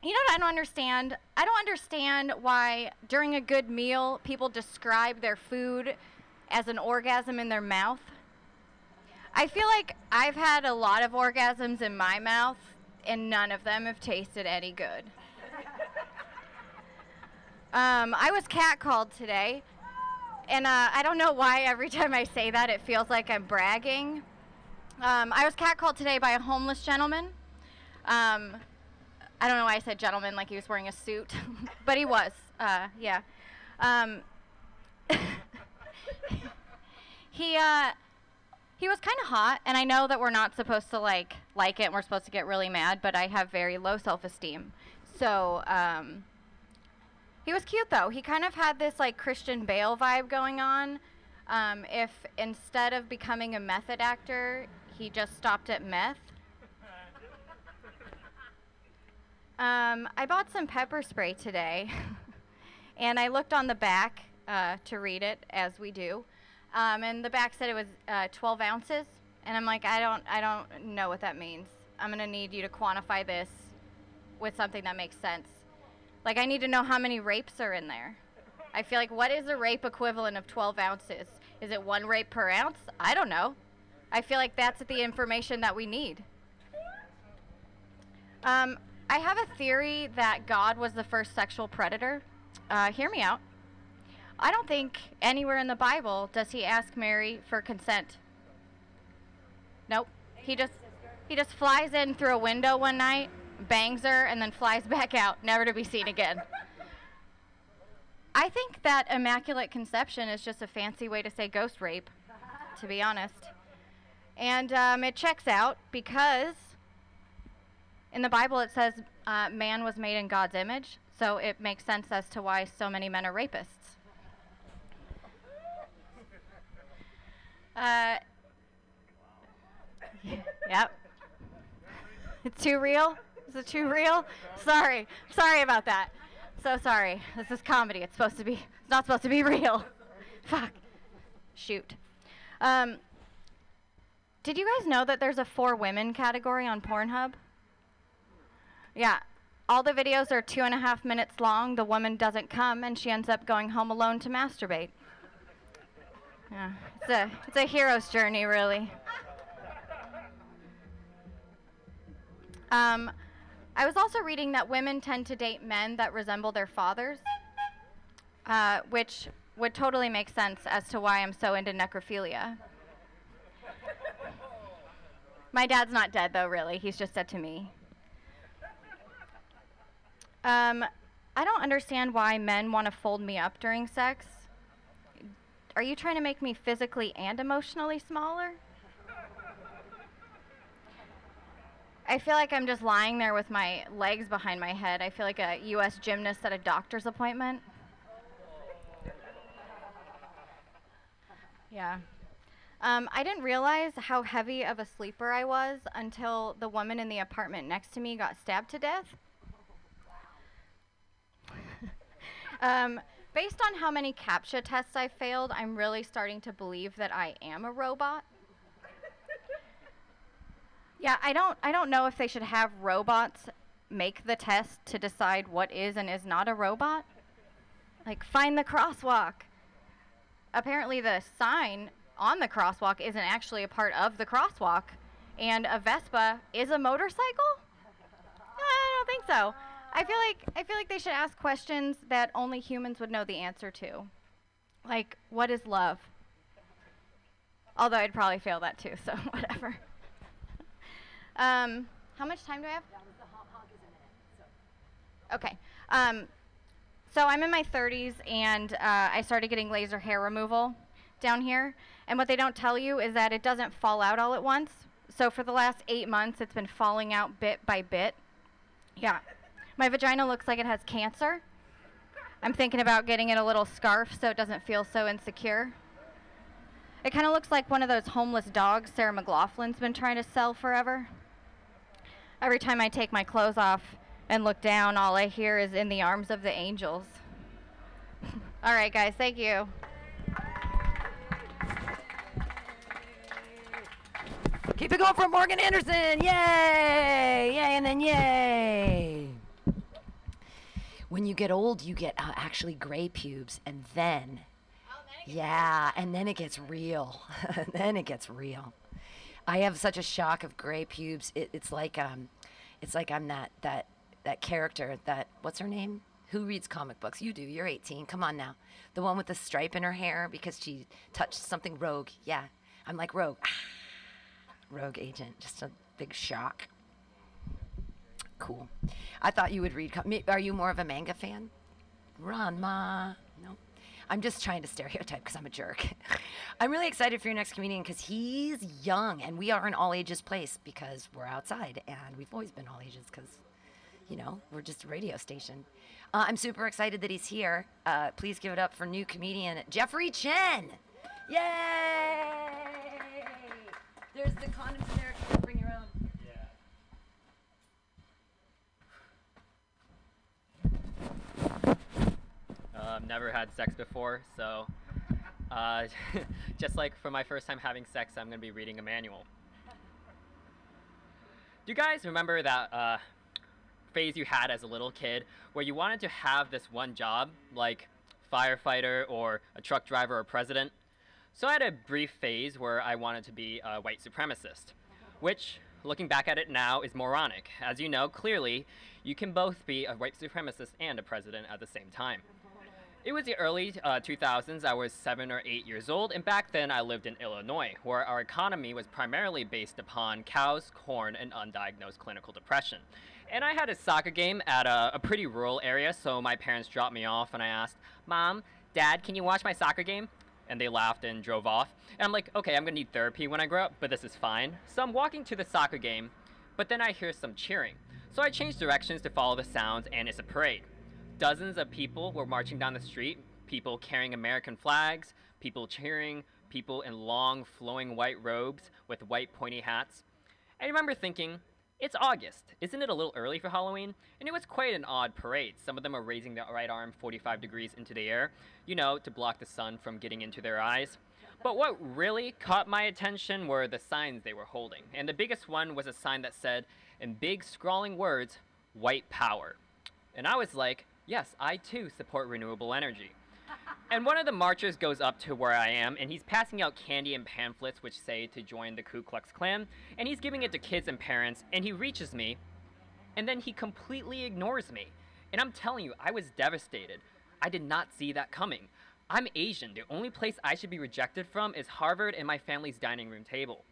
you know what I don't understand? I don't understand why during a good meal people describe their food as an orgasm in their mouth. I feel like I've had a lot of orgasms in my mouth, and none of them have tasted any good. Um, I was catcalled today, and uh, I don't know why every time I say that it feels like I'm bragging. Um, I was catcalled today by a homeless gentleman. Um, I don't know why I said gentleman like he was wearing a suit, but he was. Uh, yeah. Um, he uh, he was kind of hot, and I know that we're not supposed to like like it. and We're supposed to get really mad, but I have very low self-esteem. So um, he was cute though. He kind of had this like Christian Bale vibe going on. Um, if instead of becoming a method actor, he just stopped at meth. Um, I bought some pepper spray today, and I looked on the back uh, to read it as we do, um, and the back said it was uh, 12 ounces, and I'm like, I don't, I don't know what that means. I'm gonna need you to quantify this with something that makes sense. Like, I need to know how many rapes are in there. I feel like, what is a rape equivalent of 12 ounces? Is it one rape per ounce? I don't know. I feel like that's the information that we need. Um, I have a theory that God was the first sexual predator. Uh, hear me out. I don't think anywhere in the Bible does he ask Mary for consent. Nope. He just he just flies in through a window one night, bangs her, and then flies back out, never to be seen again. I think that immaculate conception is just a fancy way to say ghost rape, to be honest. And um, it checks out because in the Bible it says uh, man was made in God's image, so it makes sense as to why so many men are rapists. Uh, yep. It's too real? Is it too real? Sorry. Sorry about that. So sorry. This is comedy. It's supposed to be, it's not supposed to be real. Fuck. Shoot. Um, did you guys know that there's a for women category on Pornhub? Yeah. All the videos are two and a half minutes long. The woman doesn't come, and she ends up going home alone to masturbate. Yeah, it's a it's a hero's journey, really. Um, I was also reading that women tend to date men that resemble their fathers, uh, which would totally make sense as to why I'm so into necrophilia. My dad's not dead, though, really. He's just dead to me. Um, I don't understand why men want to fold me up during sex. Are you trying to make me physically and emotionally smaller? I feel like I'm just lying there with my legs behind my head. I feel like a U.S. gymnast at a doctor's appointment. Yeah. Um, I didn't realize how heavy of a sleeper I was until the woman in the apartment next to me got stabbed to death. um, based on how many CAPTCHA tests I failed, I'm really starting to believe that I am a robot. Yeah, I don't I don't know if they should have robots make the test to decide what is and is not a robot. Like find the crosswalk. Apparently the sign on the crosswalk isn't actually a part of the crosswalk and a Vespa is a motorcycle? I don't think so. I feel like I feel like they should ask questions that only humans would know the answer to. Like what is love? Although I'd probably fail that too, so whatever. Um, how much time do I have? Okay. Um, so I'm in my 30s and uh, I started getting laser hair removal down here. And what they don't tell you is that it doesn't fall out all at once. So for the last eight months, it's been falling out bit by bit. Yeah. My vagina looks like it has cancer. I'm thinking about getting it a little scarf so it doesn't feel so insecure. It kind of looks like one of those homeless dogs Sarah McLachlan's been trying to sell forever. Every time I take my clothes off and look down, all I hear is in the arms of the angels. all right, guys, thank you. Keep it going for Morgan Anderson. Yay! Yay, and then yay. When you get old, you get uh, actually gray pubes, and then, yeah, and then it gets real. then it gets real. I have such a shock of gray pubes. It, it's like um, it's like I'm that that that character that what's her name? Who reads comic books? You do. You're 18. Come on now. The one with the stripe in her hair because she touched something rogue. Yeah, I'm like rogue. rogue agent. Just a big shock. Cool. I thought you would read. Are you more of a manga fan? Run, ma. No. I'm just trying to stereotype because I'm a jerk. I'm really excited for your next comedian because he's young and we are an all ages place because we're outside and we've always been all ages because, you know, we're just a radio station. Uh, I'm super excited that he's here. Uh, please give it up for new comedian Jeffrey Chen. Yay! There's the condoms in there. If you want to bring your own. Um, never had sex before, so uh, just like for my first time having sex, I'm going to be reading a manual. Do you guys remember that uh, phase you had as a little kid where you wanted to have this one job, like firefighter or a truck driver or president? So I had a brief phase where I wanted to be a white supremacist, which, looking back at it now, is moronic. As you know, clearly, you can both be a white supremacist and a president at the same time. It was the early uh, 2000s. I was seven or eight years old, and back then I lived in Illinois, where our economy was primarily based upon cows, corn, and undiagnosed clinical depression. And I had a soccer game at a, a pretty rural area, so my parents dropped me off, and I asked, Mom, Dad, can you watch my soccer game? And they laughed and drove off. And I'm like, okay, I'm gonna need therapy when I grow up, but this is fine. So I'm walking to the soccer game, but then I hear some cheering. So I change directions to follow the sounds, and it's a parade. Dozens of people were marching down the street, people carrying American flags, people cheering, people in long, flowing white robes with white, pointy hats. I remember thinking, it's August. Isn't it a little early for Halloween? And it was quite an odd parade. Some of them are raising their right arm 45 degrees into the air, you know, to block the sun from getting into their eyes. But what really caught my attention were the signs they were holding. And the biggest one was a sign that said, in big scrawling words, white power. And I was like, yes, I too support renewable energy. And one of the marchers goes up to where I am, and he's passing out candy and pamphlets which say to join the Ku Klux Klan, and he's giving it to kids and parents, and he reaches me, and then he completely ignores me. And I'm telling you, I was devastated. I did not see that coming. I'm Asian. The only place I should be rejected from is Harvard and my family's dining room table.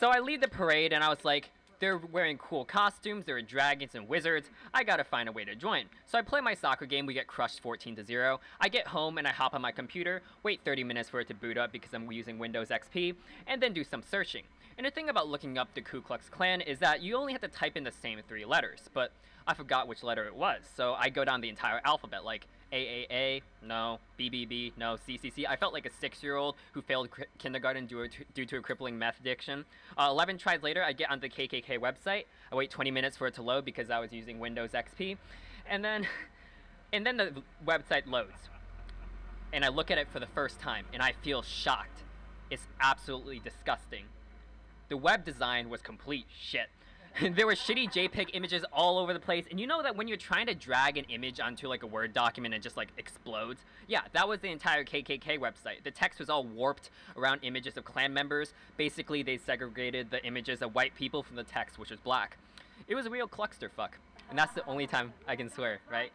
So I leave the parade, and I was like, they're wearing cool costumes, there are dragons and wizards. I gotta find a way to join. So I play my soccer game, we get crushed 14 to 0. I get home and I hop on my computer, wait 30 minutes for it to boot up because I'm using Windows XP, and then do some searching. And the thing about looking up the Ku Klux Klan is that you only have to type in the same three letters, but I forgot which letter it was. So I go down the entire alphabet, like AAA, no. BBB, no. CCC. I felt like a six-year-old who failed cri- kindergarten due to, due to a crippling meth addiction. Uh, 11 tries later, I get on the KKK website. I wait 20 minutes for it to load because I was using Windows XP, and then, and then the website loads, and I look at it for the first time, and I feel shocked. It's absolutely disgusting. The web design was complete shit. there were shitty JPEG images all over the place, and you know that when you're trying to drag an image onto like a Word document, it just like explodes. Yeah, that was the entire KKK website. The text was all warped around images of Klan members. Basically, they segregated the images of white people from the text, which was black. It was a real clusterfuck, and that's the only time I can swear, right?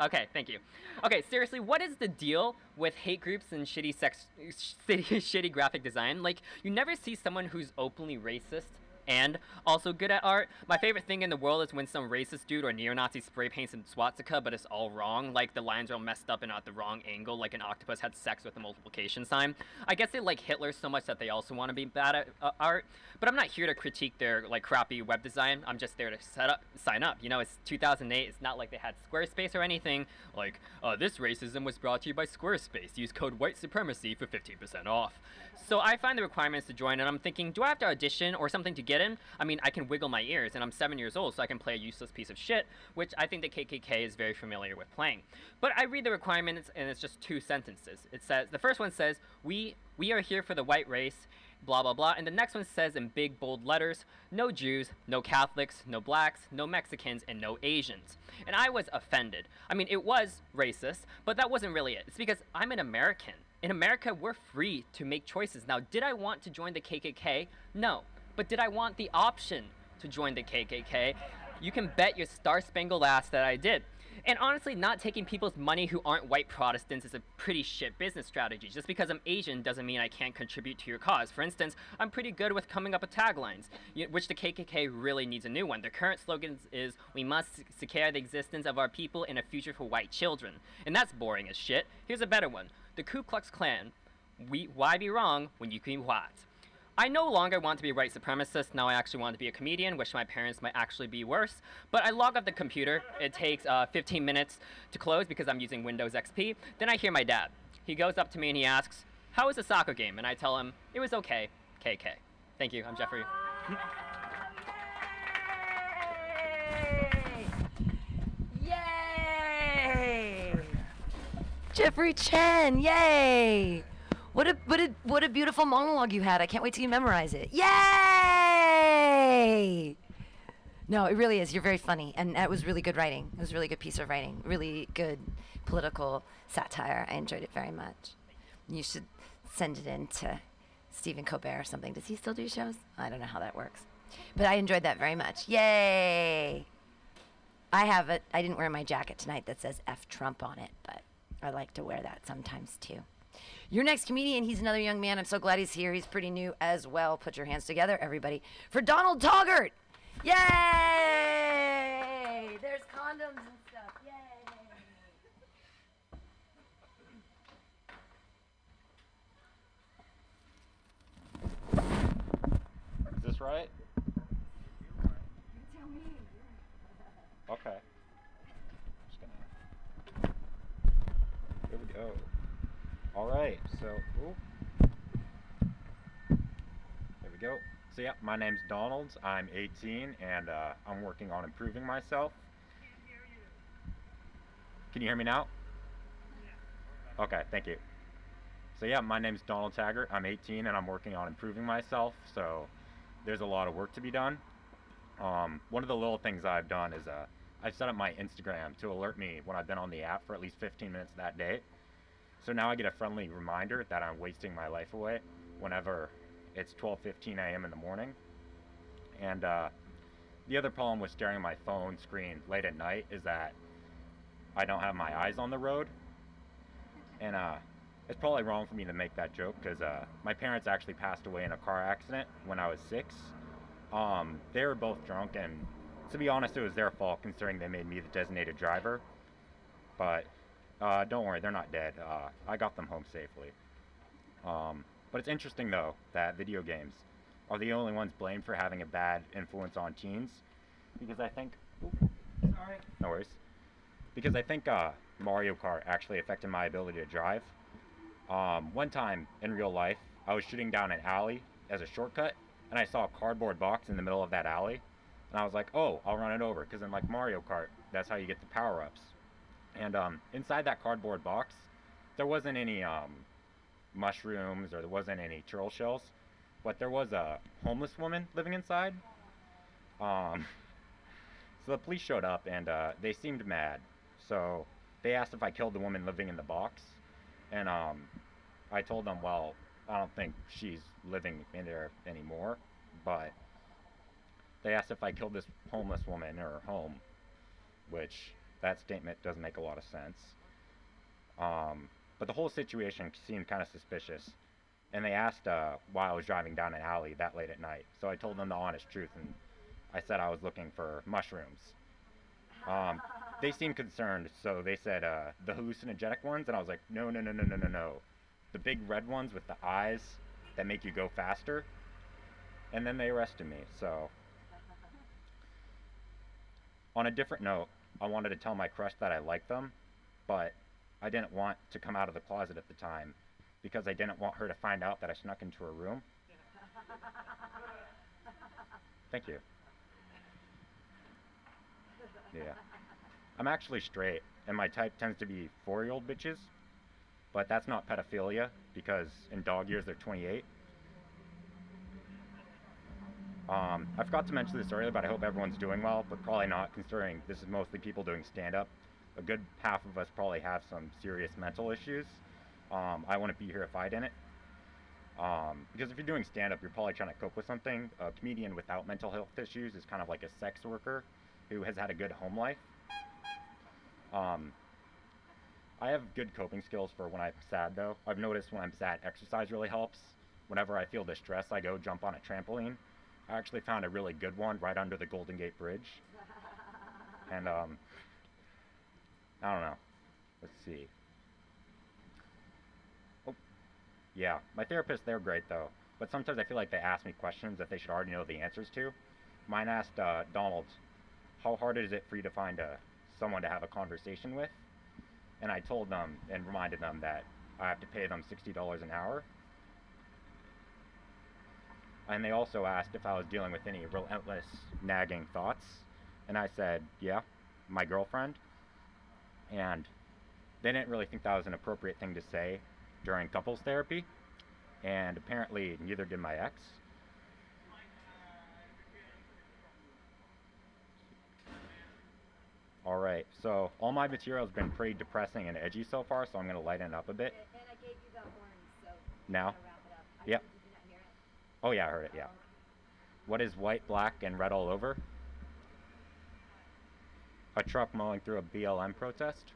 Okay, thank you. Okay, seriously, what is the deal with hate groups and shitty sex, shitty graphic design? Like, you never see someone who's openly racist and also good at art. My favorite thing in the world is when some racist dude or neo-Nazi spray paints some swastika, but it's all wrong. Like the lines are all messed up and at the wrong angle, like an octopus had sex with a multiplication sign. I guess they like Hitler so much that they also want to be bad at uh, art. But I'm not here to critique their like crappy web design. I'm just there to set up, sign up. You know, it's 2008. It's not like they had Squarespace or anything. Like, uh, this racism was brought to you by Squarespace. Use code White Supremacy for 15% off. So I find the requirements to join, and I'm thinking, do I have to audition or something to get in? I mean, I can wiggle my ears, and I'm seven years old, so I can play a useless piece of shit, which I think the KKK is very familiar with playing. But I read the requirements, and it's just two sentences. It says the first one says, "We we are here for the white race." Blah blah blah, and the next one says in big bold letters, no Jews, no Catholics, no blacks, no Mexicans, and no Asians. And I was offended. I mean, it was racist, but that wasn't really it. It's because I'm an American. In America, we're free to make choices. Now, did I want to join the KKK? No. But did I want the option to join the KKK? You can bet your star spangled ass that I did. And honestly, not taking people's money who aren't white Protestants is a pretty shit business strategy. Just because I'm Asian doesn't mean I can't contribute to your cause. For instance, I'm pretty good with coming up with taglines, which the KKK really needs a new one. Their current slogan is, We must secure the existence of our people in a future for white children. And that's boring as shit. Here's a better one The Ku Klux Klan. We, why be wrong when you can be white? I no longer want to be a white supremacist. Now I actually want to be a comedian, which my parents might actually be worse. But I log off the computer. It takes uh, 15 minutes to close because I'm using Windows XP. Then I hear my dad. He goes up to me and he asks, How was the soccer game? And I tell him, It was okay. KK. Thank you. I'm Jeffrey. Yay! Jeffrey Chen, yay! What a what a what a beautiful monologue you had. I can't wait till you memorize it. Yay! No, it really is. You're very funny, and that was really good writing. It was a really good piece of writing. Really good political satire. I enjoyed it very much. You should send it in to Stephen Colbert or something. Does he still do shows? I don't know how that works, but I enjoyed that very much. Yay! I have it. I didn't wear my jacket tonight that says F Trump on it, but I like to wear that sometimes too. Your next comedian, he's another young man. I'm so glad he's here. He's pretty new as well. Put your hands together, everybody, for Donald Taggart. Yay! There's condoms and stuff. Yay! Is this right? Okay. Here we go. All right. So. Ooh. There we go. So yeah, my name's Donald. I'm 18 and uh, I'm working on improving myself. Can you hear me now? Okay, thank you. So yeah, my name's Donald Taggart. I'm 18 and I'm working on improving myself. So there's a lot of work to be done. Um, one of the little things I've done is uh, I've set up my Instagram to alert me when I've been on the app for at least 15 minutes that day. So now I get a friendly reminder that I'm wasting my life away whenever it's 12:15 a.m. in the morning. And uh, the other problem with staring at my phone screen late at night is that I don't have my eyes on the road. And uh, it's probably wrong for me to make that joke because uh, my parents actually passed away in a car accident when I was six. Um, they were both drunk, and to be honest, it was their fault considering they made me the designated driver. But uh, don't worry, they're not dead. Uh, I got them home safely. Um, but it's interesting though that video games are the only ones blamed for having a bad influence on teens, because I think. Sorry. No worries. Because I think uh, Mario Kart actually affected my ability to drive. Um, one time in real life, I was shooting down an alley as a shortcut, and I saw a cardboard box in the middle of that alley, and I was like, "Oh, I'll run it over," because in like Mario Kart, that's how you get the power-ups. And um, inside that cardboard box, there wasn't any um, mushrooms or there wasn't any turtle shells, but there was a homeless woman living inside. Um, so the police showed up and uh, they seemed mad. So they asked if I killed the woman living in the box, and um, I told them, well, I don't think she's living in there anymore, but they asked if I killed this homeless woman in her home, which that statement doesn't make a lot of sense. Um, but the whole situation seemed kind of suspicious, and they asked uh, why I was driving down an alley that late at night. So I told them the honest truth, and I said I was looking for mushrooms. Um, they seemed concerned, so they said uh, the hallucinogenic ones, and I was like, no, no, no, no, no, no, no. The big red ones with the eyes that make you go faster. And then they arrested me, so. On a different note, I wanted to tell my crush that I liked them, but I didn't want to come out of the closet at the time because I didn't want her to find out that I snuck into her room. Thank you. Yeah. I'm actually straight, and my type tends to be four year old bitches, but that's not pedophilia because in dog years they're 28. Um, I forgot to mention this earlier, but I hope everyone's doing well, but probably not considering this is mostly people doing stand up. A good half of us probably have some serious mental issues. Um, I wouldn't be here if I didn't. Um, because if you're doing stand up, you're probably trying to cope with something. A comedian without mental health issues is kind of like a sex worker who has had a good home life. Um, I have good coping skills for when I'm sad, though. I've noticed when I'm sad, exercise really helps. Whenever I feel distress, I go jump on a trampoline. I actually found a really good one right under the Golden Gate Bridge. And, um, I don't know. Let's see. Oh, yeah. My therapist, they're great, though. But sometimes I feel like they ask me questions that they should already know the answers to. Mine asked uh, Donald, how hard is it for you to find a, someone to have a conversation with? And I told them and reminded them that I have to pay them $60 an hour. And they also asked if I was dealing with any relentless nagging thoughts. And I said, yeah, my girlfriend. And they didn't really think that was an appropriate thing to say during couples therapy. And apparently, neither did my ex. All right, so all my material has been pretty depressing and edgy so far, so I'm going to lighten it up a bit. And I gave you the horn, so Now? wrap it up. I Yep. Did you not hear it? Oh, yeah, I heard it, yeah. What is white, black, and red all over? A truck mowing through a BLM protest?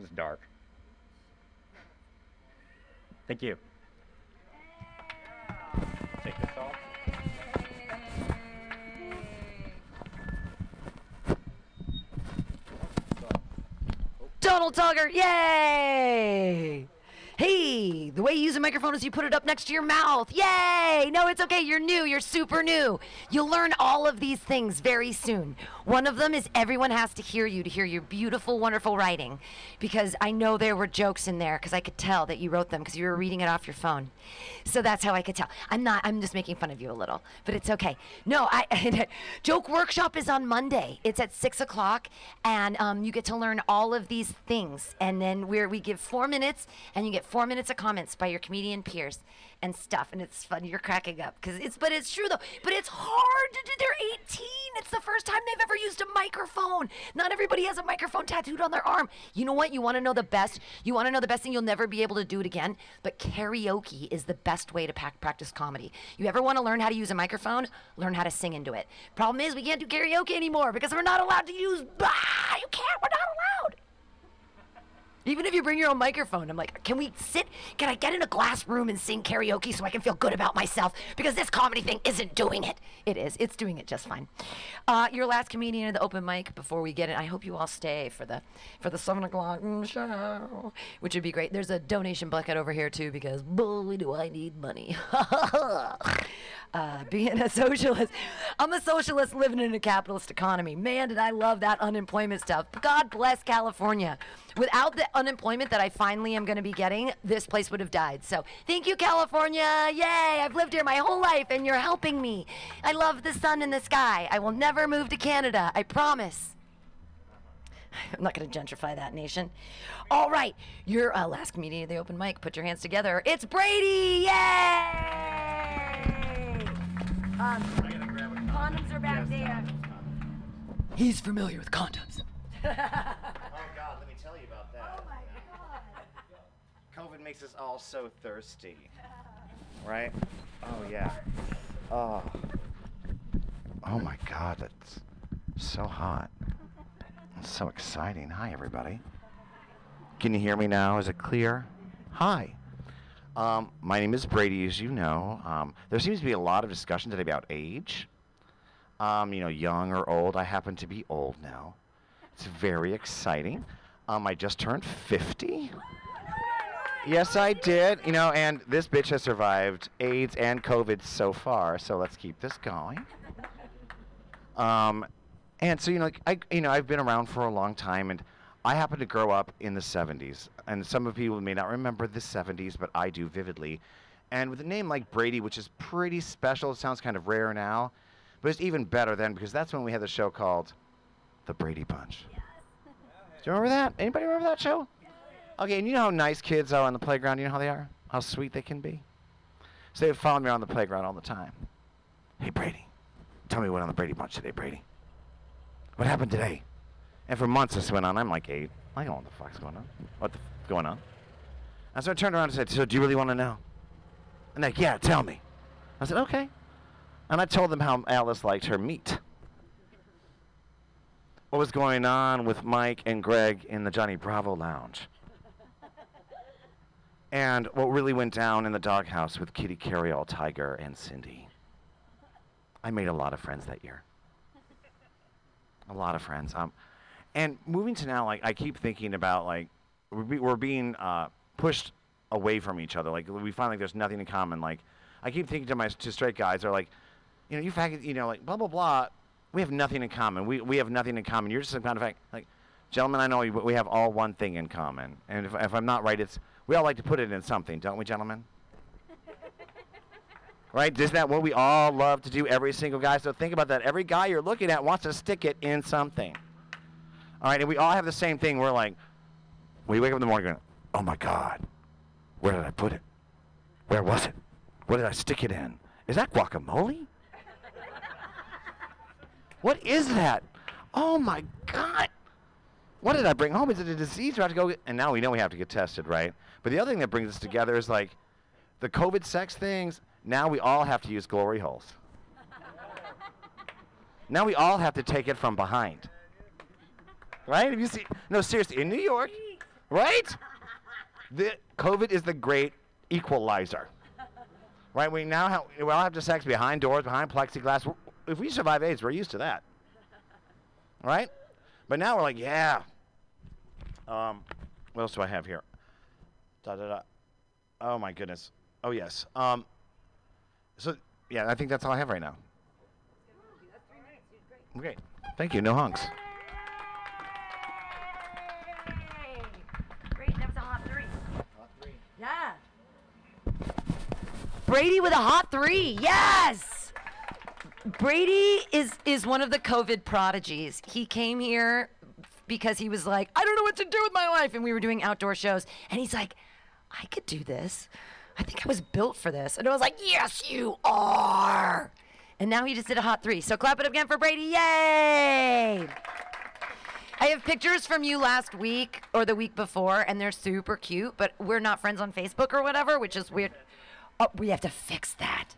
It's dark. Thank you. Take this off. Donald Tugger, yay! Hey, the way you use a microphone is you put it up next to your mouth. Yay! No, it's okay. You're new. You're super new. You'll learn all of these things very soon. One of them is everyone has to hear you to hear your beautiful, wonderful writing. Because I know there were jokes in there because I could tell that you wrote them because you were reading it off your phone. So that's how I could tell. I'm not, I'm just making fun of you a little, but it's okay. No, I, Joke Workshop is on Monday. It's at 6 o'clock, and um, you get to learn all of these things. And then we're, we give four minutes, and you get four minutes of comments by your comedian peers and stuff and it's fun you're cracking up because it's but it's true though. But it's hard to do they're 18 it's the first time they've ever used a microphone. Not everybody has a microphone tattooed on their arm. You know what? You want to know the best you want to know the best thing you'll never be able to do it again but karaoke is the best way to pack, practice comedy. You ever want to learn how to use a microphone? Learn how to sing into it. Problem is we can't do karaoke anymore because we're not allowed to use bah, you can't we're not allowed even if you bring your own microphone, I'm like, can we sit? Can I get in a glass room and sing karaoke so I can feel good about myself? Because this comedy thing isn't doing it. It is. It's doing it just fine. Uh, your last comedian at the open mic before we get it. I hope you all stay for the for the seven o'clock show, which would be great. There's a donation bucket over here too because boy do I need money. uh, being a socialist, I'm a socialist living in a capitalist economy. Man, did I love that unemployment stuff. God bless California. Without the unemployment that I finally am going to be getting, this place would have died. So thank you, California. Yay! I've lived here my whole life and you're helping me. I love the sun and the sky. I will never move to Canada. I promise. I'm not going to gentrify that nation. All right, your uh, last comedian of the open mic. Put your hands together. It's Brady! Yay! Um, condoms are back there. He's familiar with condoms. Oh God, let me tell you about that. COVID makes us all so thirsty. Right? Oh yeah. Oh. Oh my God, that's so hot. It's so exciting. Hi everybody. Can you hear me now? Is it clear? Hi. Um, my name is Brady, as you know. Um, there seems to be a lot of discussion today about age. Um, you know, young or old. I happen to be old now. It's very exciting. Um, I just turned 50. Yes, I did. You know, and this bitch has survived AIDS and COVID so far, so let's keep this going. Um, and so you know, like, I you know I've been around for a long time, and I happen to grow up in the 70s, and some of people may not remember the 70s, but I do vividly. And with a name like Brady, which is pretty special, it sounds kind of rare now, but it's even better then because that's when we had the show called The Brady Bunch. Do you remember that? Anybody remember that show? Okay, and you know how nice kids are on the playground? You know how they are? How sweet they can be? So they would follow me around the playground all the time. Hey, Brady, tell me what on the Brady Bunch today, Brady. What happened today? And for months this went on. I'm like eight. I don't know what the fuck's going on. What the f- going on? And so I turned around and said, So do you really want to know? And they're like, Yeah, tell me. I said, Okay. And I told them how Alice liked her meat. What was going on with Mike and Greg in the Johnny Bravo lounge. And what really went down in the doghouse with Kitty Karry-All, Tiger, and Cindy. I made a lot of friends that year. A lot of friends. Um, and moving to now, like I keep thinking about like we're, be, we're being uh, pushed away from each other. Like we find like there's nothing in common. Like I keep thinking to my to straight guys, they're like, you know, you faggot, you know, like blah blah blah. We have nothing in common. We we have nothing in common. You're just some kind of fact, like, gentlemen. I know we, we have all one thing in common. And if if I'm not right, it's we all like to put it in something, don't we, gentlemen? right? Isn't that what we all love to do, every single guy? So think about that. Every guy you're looking at wants to stick it in something. All right, and we all have the same thing. We're like, we wake up in the morning going, oh my God, where did I put it? Where was it? What did I stick it in? Is that guacamole? what is that? Oh my God. What did I bring home? Is it a disease? I have to go get, and now we know we have to get tested, right? But the other thing that brings us together is like the COVID sex things. Now we all have to use glory holes. now we all have to take it from behind. Right? Have you seen? No, seriously, in New York, right? The COVID is the great equalizer. Right? We now have, we all have to sex behind doors, behind plexiglass. If we survive AIDS, we're used to that. Right? But now we're like, yeah, Um, what else do I have here? Da da da. Oh my goodness. Oh yes. Um. So yeah, I think that's all I have right now. Great. Thank you. No hunks. Great, that was a hot three. Yeah. Brady with a hot three. Yes. Brady is is one of the COVID prodigies. He came here because he was like, I don't know what to do with my life, and we were doing outdoor shows, and he's like, I could do this. I think I was built for this, and I was like, Yes, you are. And now he just did a hot three. So clap it up again for Brady. Yay! I have pictures from you last week or the week before, and they're super cute, but we're not friends on Facebook or whatever, which is weird. Oh, we have to fix that.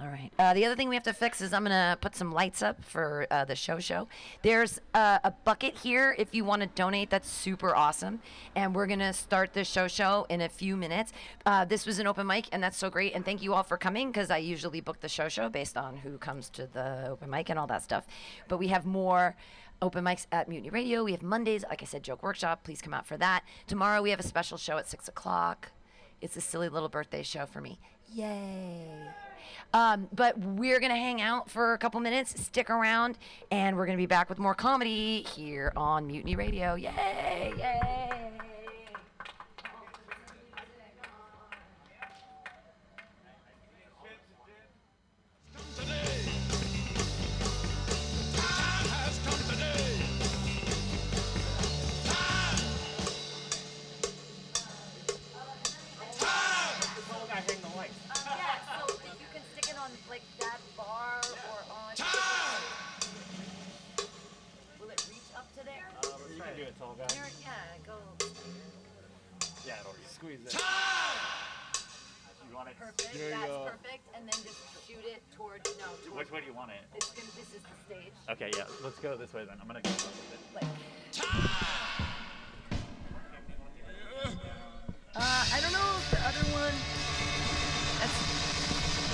All right. Uh, the other thing we have to fix is I'm to put some lights up for uh, the show show. There's uh, a bucket here if you want to donate. That's super awesome. And we're to start the show show in a few minutes. Uh, this was an open mic, and that's so great. And thank you all for coming because I usually book the show show based on who comes to the open mic and all that stuff. But we have more open mics at Mutiny Radio. We have Mondays, like I said, Joke Workshop. Please come out for that. Tomorrow we have a special show at 6 o'clock. It's a silly little birthday show for me. Yay. Um, but we're going to hang out for a couple minutes, stick around, and we're going to be back with more comedy here on Mutiny Radio. Yay! Yay!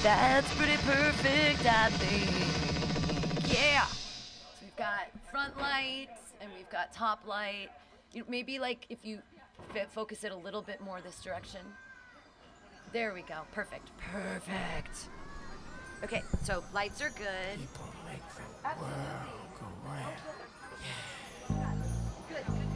That's pretty perfect, I think. Yeah. So we've got front lights and we've got top light. You maybe like if you focus it a little bit more this direction. There we go. Perfect. Perfect. Okay, so lights are good. Absolutely. Good, good, good, good.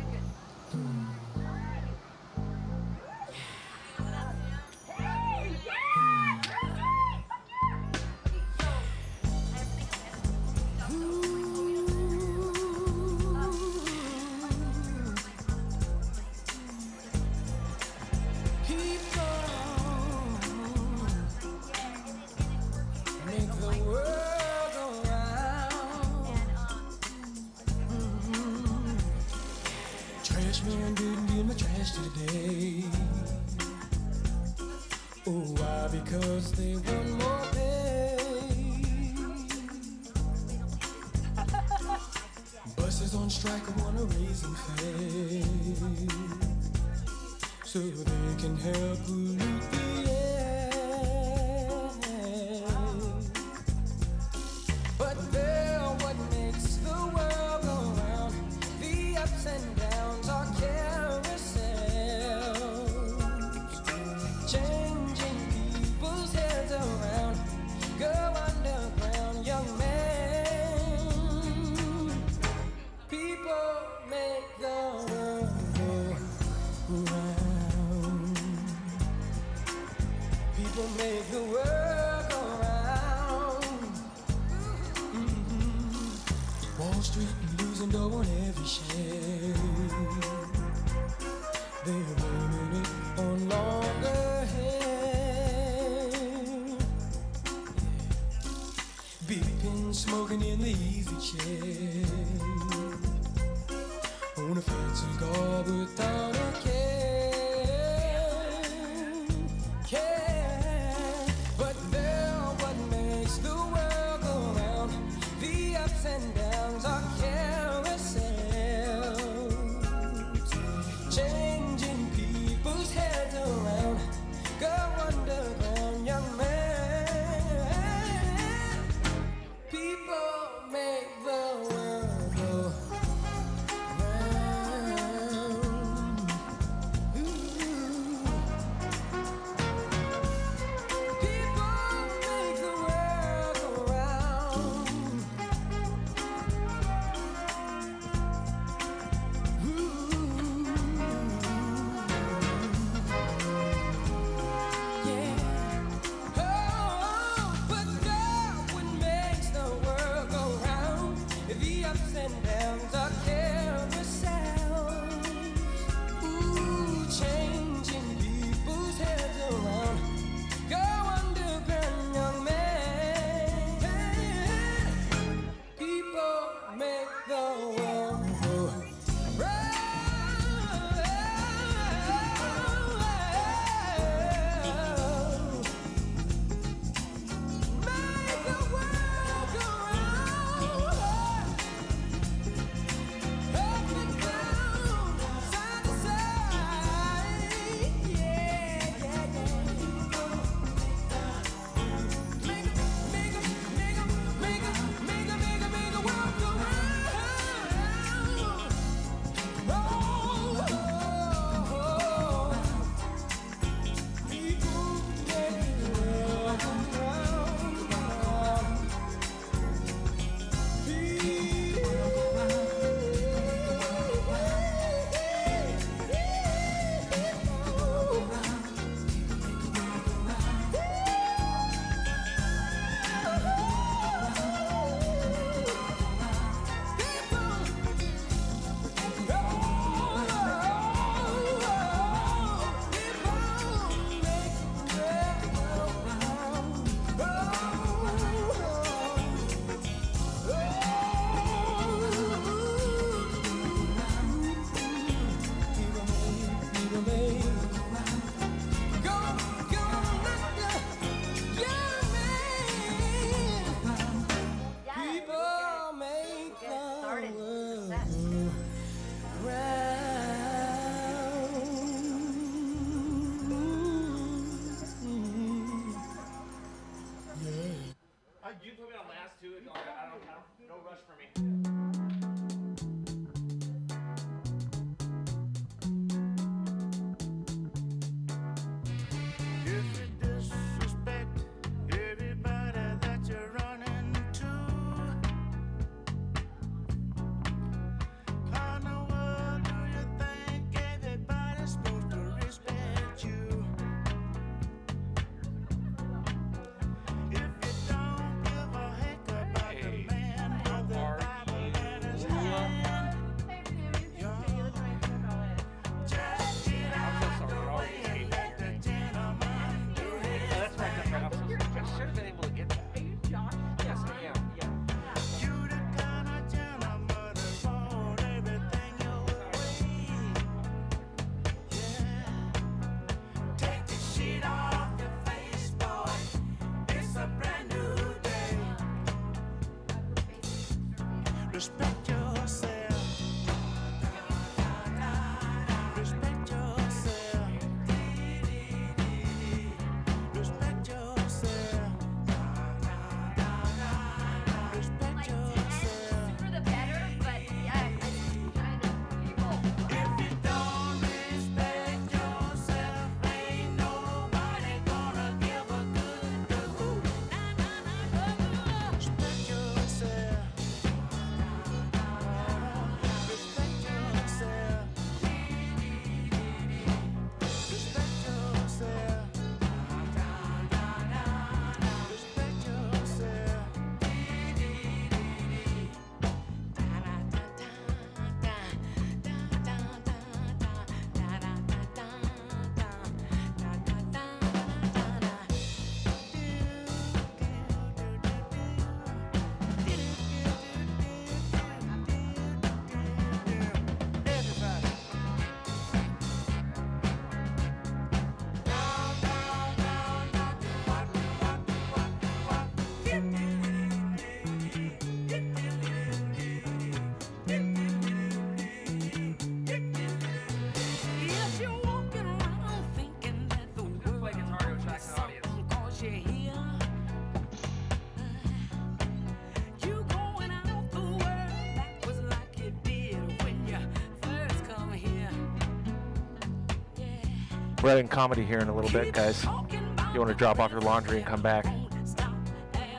Brett and comedy here in a little bit, guys. You want to drop off your laundry and come back?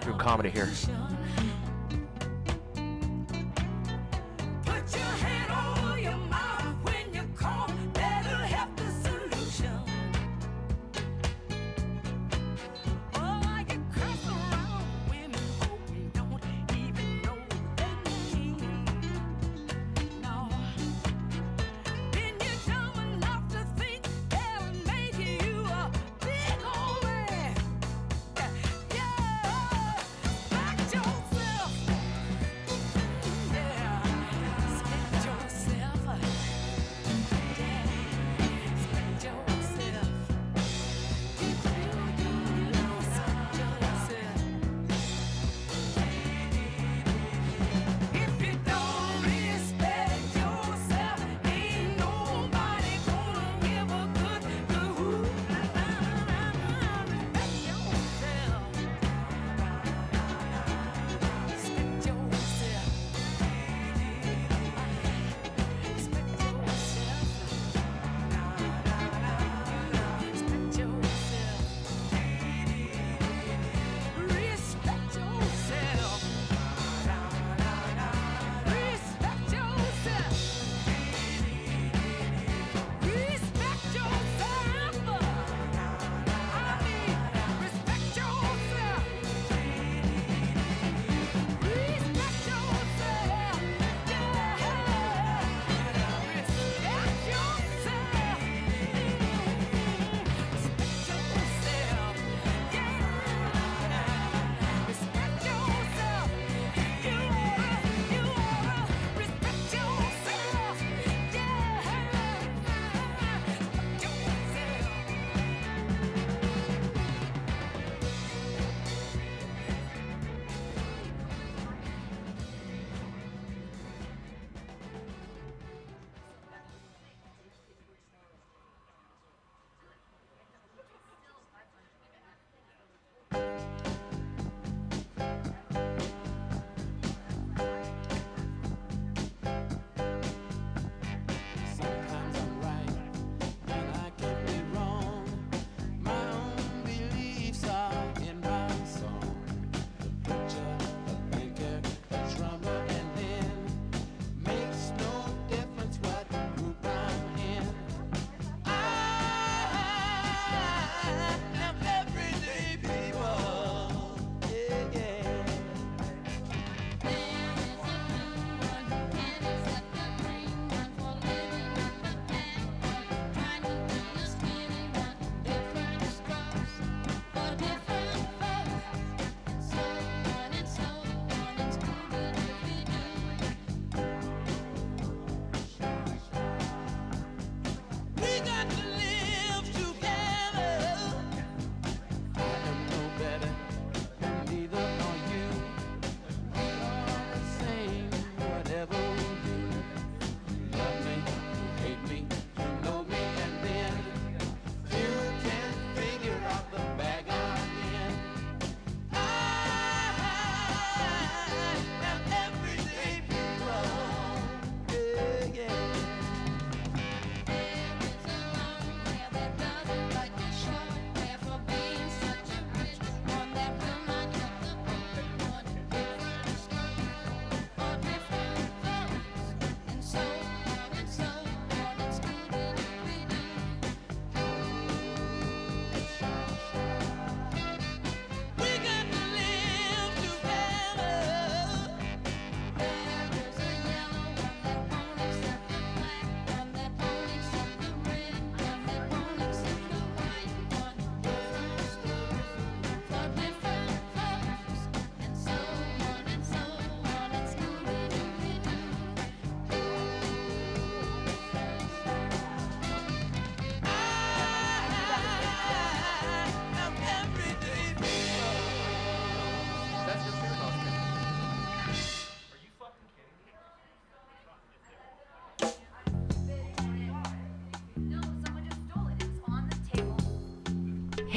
Do comedy here.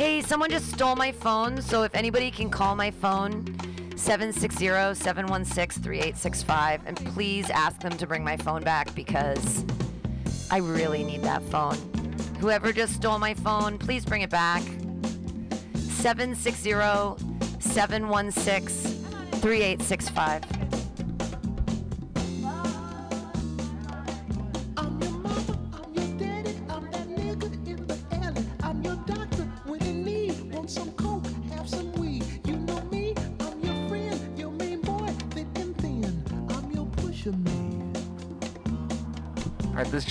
Hey, someone just stole my phone, so if anybody can call my phone, 760-716-3865, and please ask them to bring my phone back because I really need that phone. Whoever just stole my phone, please bring it back. 760 716 3865.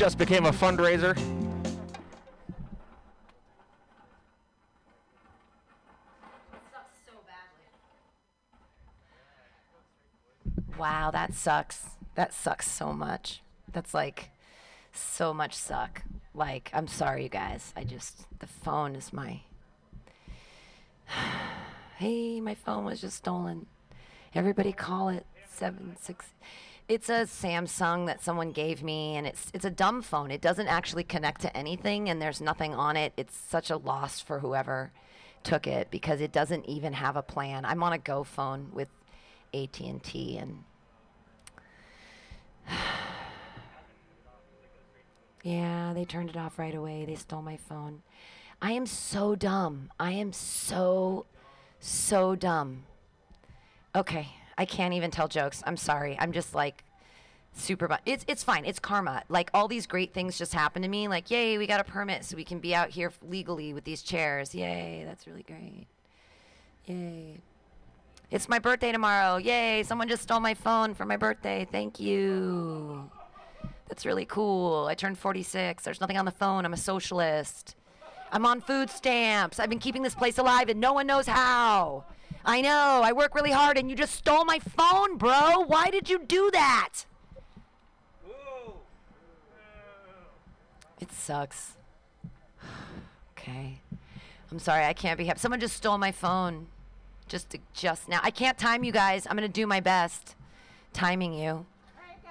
Just became a fundraiser. Wow, that sucks. That sucks so much. That's like so much suck. Like, I'm sorry, you guys. I just, the phone is my. hey, my phone was just stolen. Everybody call it seven six. It's a Samsung that someone gave me, and it's it's a dumb phone. It doesn't actually connect to anything, and there's nothing on it. It's such a loss for whoever took it because it doesn't even have a plan. I'm on a Go phone with AT&T, and yeah, they turned it off right away. They stole my phone. I am so dumb. I am so so dumb. Okay, I can't even tell jokes. I'm sorry. I'm just like super bu- it's it's fine. It's karma. Like all these great things just happen to me. Like, yay, we got a permit so we can be out here legally with these chairs. Yay, that's really great. Yay. It's my birthday tomorrow. Yay, someone just stole my phone for my birthday. Thank you. That's really cool. I turned 46. There's nothing on the phone. I'm a socialist. I'm on food stamps. I've been keeping this place alive and no one knows how. I know. I work really hard and you just stole my phone, bro. Why did you do that? It sucks. okay. I'm sorry. I can't be happy. Someone just stole my phone. Just just now. I can't time you guys. I'm going to do my best timing you.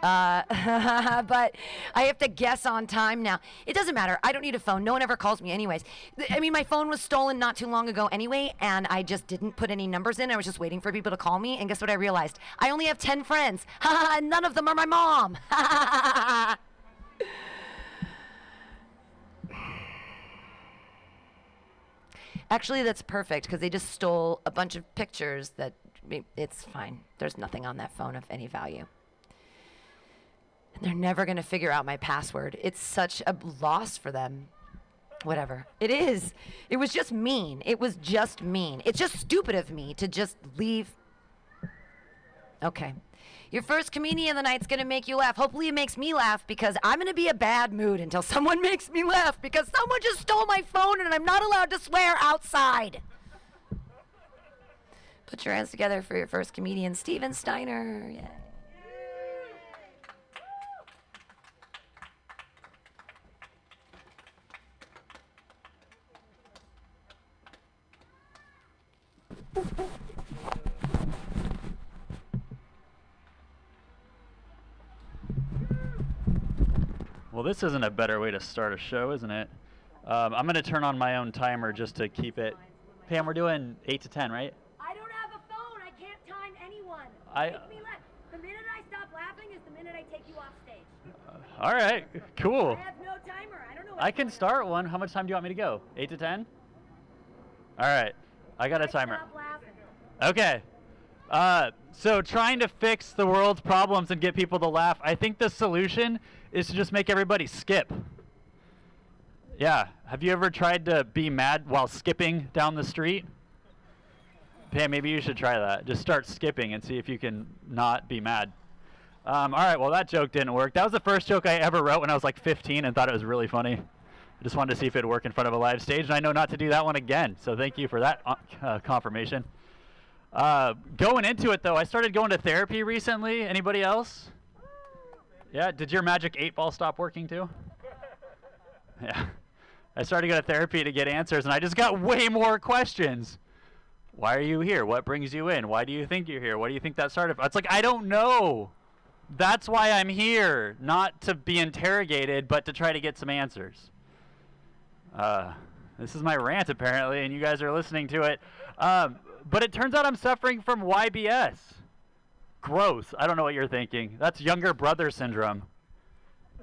Uh, but I have to guess on time now. It doesn't matter. I don't need a phone. No one ever calls me, anyways. I mean, my phone was stolen not too long ago, anyway, and I just didn't put any numbers in. I was just waiting for people to call me, and guess what I realized? I only have 10 friends. none of them are my mom. Actually, that's perfect because they just stole a bunch of pictures that it's fine. There's nothing on that phone of any value. They're never going to figure out my password. It's such a loss for them. Whatever. It is. It was just mean. It was just mean. It's just stupid of me to just leave. Okay. Your first comedian of the night's going to make you laugh. Hopefully, it makes me laugh because I'm going to be a bad mood until someone makes me laugh because someone just stole my phone and I'm not allowed to swear outside. Put your hands together for your first comedian, Steven Steiner. Yeah. Well, this isn't a better way to start a show, isn't it? Um, I'm going to turn on my own timer just to keep it. Pam, we're doing 8 to 10, right? I don't have a phone. I can't time anyone. I- Make me laugh. The minute I stop laughing is the minute I take you off stage. All right, cool. I have no timer. I don't know. I can start one. How much time do you want me to go? 8 to 10? All right, I got a timer. Okay. Uh, so trying to fix the world's problems and get people to laugh, I think the solution is to just make everybody skip. Yeah. Have you ever tried to be mad while skipping down the street? Pam, maybe you should try that. Just start skipping and see if you can not be mad. Um, all right, well, that joke didn't work. That was the first joke I ever wrote when I was like 15 and thought it was really funny. I just wanted to see if it'd work in front of a live stage, and I know not to do that one again. So thank you for that uh, uh, confirmation. Uh, going into it though, I started going to therapy recently. Anybody else? Yeah. Did your magic eight ball stop working too? Yeah. I started going to therapy to get answers, and I just got way more questions. Why are you here? What brings you in? Why do you think you're here? What do you think that started? It's like I don't know. That's why I'm here, not to be interrogated, but to try to get some answers. Uh, This is my rant, apparently, and you guys are listening to it. Um, but it turns out I'm suffering from YBS. Gross. I don't know what you're thinking. That's younger brother syndrome.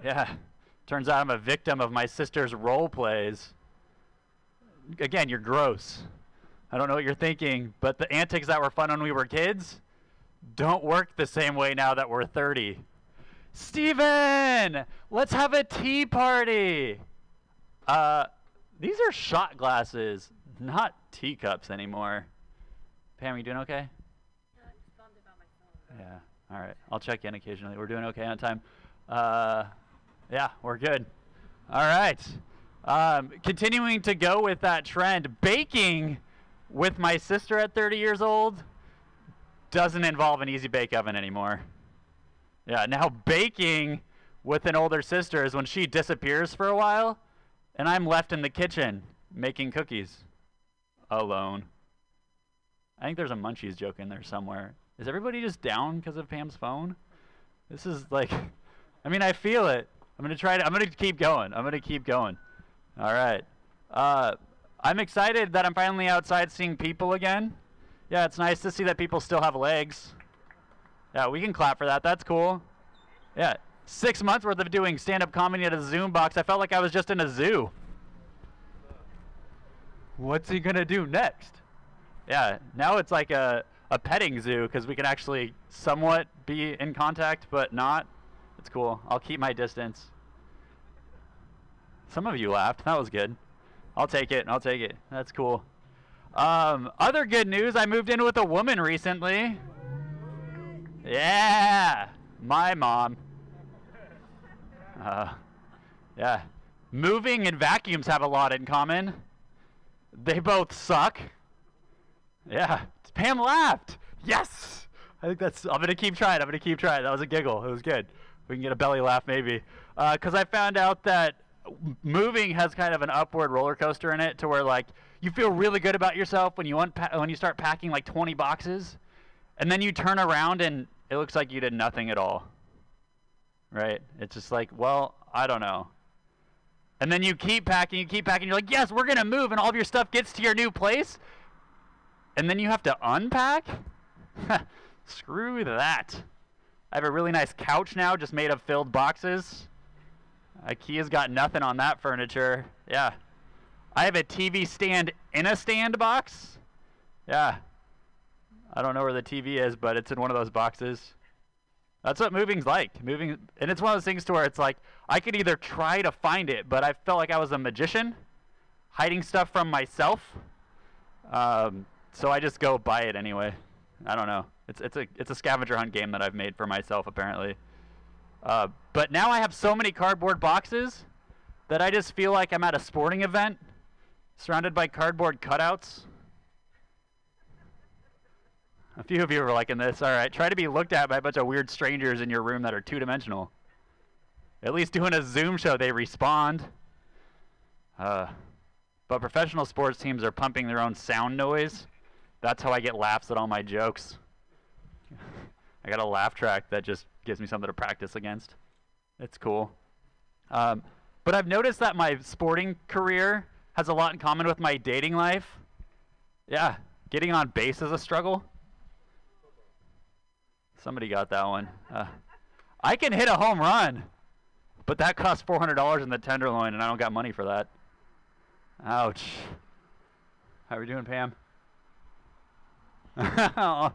Yeah. Turns out I'm a victim of my sister's role plays. Again, you're gross. I don't know what you're thinking, but the antics that were fun when we were kids don't work the same way now that we're 30. Steven! Let's have a tea party! Uh, these are shot glasses, not teacups anymore. Pam, are you doing okay? Yeah. All right. I'll check in occasionally. We're doing okay on time. Uh, yeah, we're good. All right. Um, continuing to go with that trend, baking with my sister at 30 years old doesn't involve an easy bake oven anymore. Yeah, now baking with an older sister is when she disappears for a while and I'm left in the kitchen making cookies alone. I think there's a munchies joke in there somewhere. Is everybody just down because of Pam's phone? This is like, I mean, I feel it. I'm gonna try to. I'm gonna keep going. I'm gonna keep going. All right. Uh, I'm excited that I'm finally outside seeing people again. Yeah, it's nice to see that people still have legs. Yeah, we can clap for that. That's cool. Yeah, six months worth of doing stand-up comedy at a Zoom box. I felt like I was just in a zoo. What's he gonna do next? Yeah, now it's like a a petting zoo because we can actually somewhat be in contact, but not. It's cool. I'll keep my distance. Some of you laughed. That was good. I'll take it. I'll take it. That's cool. Um, other good news. I moved in with a woman recently. Yeah, my mom. Uh, yeah. Moving and vacuums have a lot in common. They both suck. Yeah. Pam laughed. Yes. I think that's. I'm gonna keep trying. I'm gonna keep trying. That was a giggle. It was good. We can get a belly laugh maybe. Because I found out that moving has kind of an upward roller coaster in it, to where like you feel really good about yourself when you unpa- when you start packing like 20 boxes, and then you turn around and it looks like you did nothing at all. Right? It's just like, well, I don't know. And then you keep packing, you keep packing. You're like, yes, we're gonna move, and all of your stuff gets to your new place, and then you have to unpack. Screw that. I have a really nice couch now, just made of filled boxes. IKEA's got nothing on that furniture. Yeah. I have a TV stand in a stand box. Yeah. I don't know where the TV is, but it's in one of those boxes. That's what moving's like. Moving, and it's one of those things to where it's like I could either try to find it, but I felt like I was a magician, hiding stuff from myself. Um, so I just go buy it anyway. I don't know. It's it's a it's a scavenger hunt game that I've made for myself apparently. Uh, but now I have so many cardboard boxes that I just feel like I'm at a sporting event, surrounded by cardboard cutouts. A few of you are liking this. All right, try to be looked at by a bunch of weird strangers in your room that are two-dimensional. At least doing a Zoom show, they respond. Uh, but professional sports teams are pumping their own sound noise. That's how I get laughs at all my jokes. I got a laugh track that just gives me something to practice against. It's cool. Um, but I've noticed that my sporting career has a lot in common with my dating life. Yeah, getting on base is a struggle. Somebody got that one. Uh, I can hit a home run, but that costs $400 in the tenderloin, and I don't got money for that. Ouch. How are we doing, Pam? that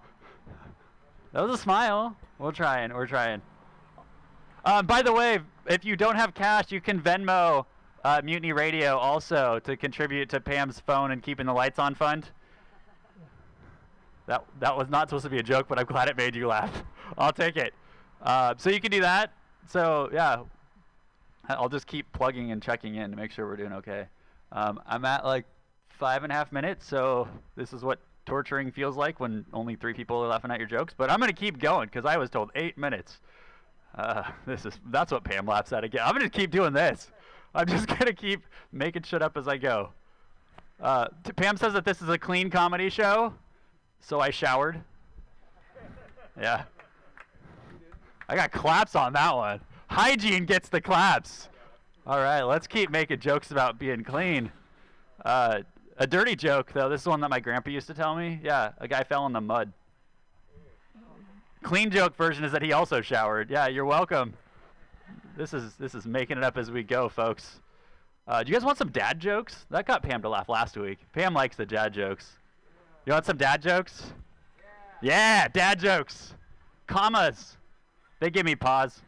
was a smile. We're trying. We're trying. Um, by the way, if you don't have cash, you can Venmo uh, Mutiny Radio also to contribute to Pam's phone and keeping the lights on fund. That that was not supposed to be a joke, but I'm glad it made you laugh. I'll take it. Uh, so you can do that. So yeah, I'll just keep plugging and checking in to make sure we're doing okay. Um, I'm at like five and a half minutes, so this is what torturing feels like when only three people are laughing at your jokes. But I'm gonna keep going because I was told eight minutes. Uh, this is that's what Pam laughs at again. I'm gonna keep doing this. I'm just gonna keep making shit up as I go. Uh, Pam says that this is a clean comedy show, so I showered. Yeah. I got claps on that one. Hygiene gets the claps. All right, let's keep making jokes about being clean. Uh, a dirty joke though. This is one that my grandpa used to tell me. Yeah, a guy fell in the mud. Clean joke version is that he also showered. Yeah, you're welcome. This is this is making it up as we go, folks. Uh, do you guys want some dad jokes? That got Pam to laugh last week. Pam likes the dad jokes. You want some dad jokes? Yeah, yeah, dad jokes. Commas. They give me pause.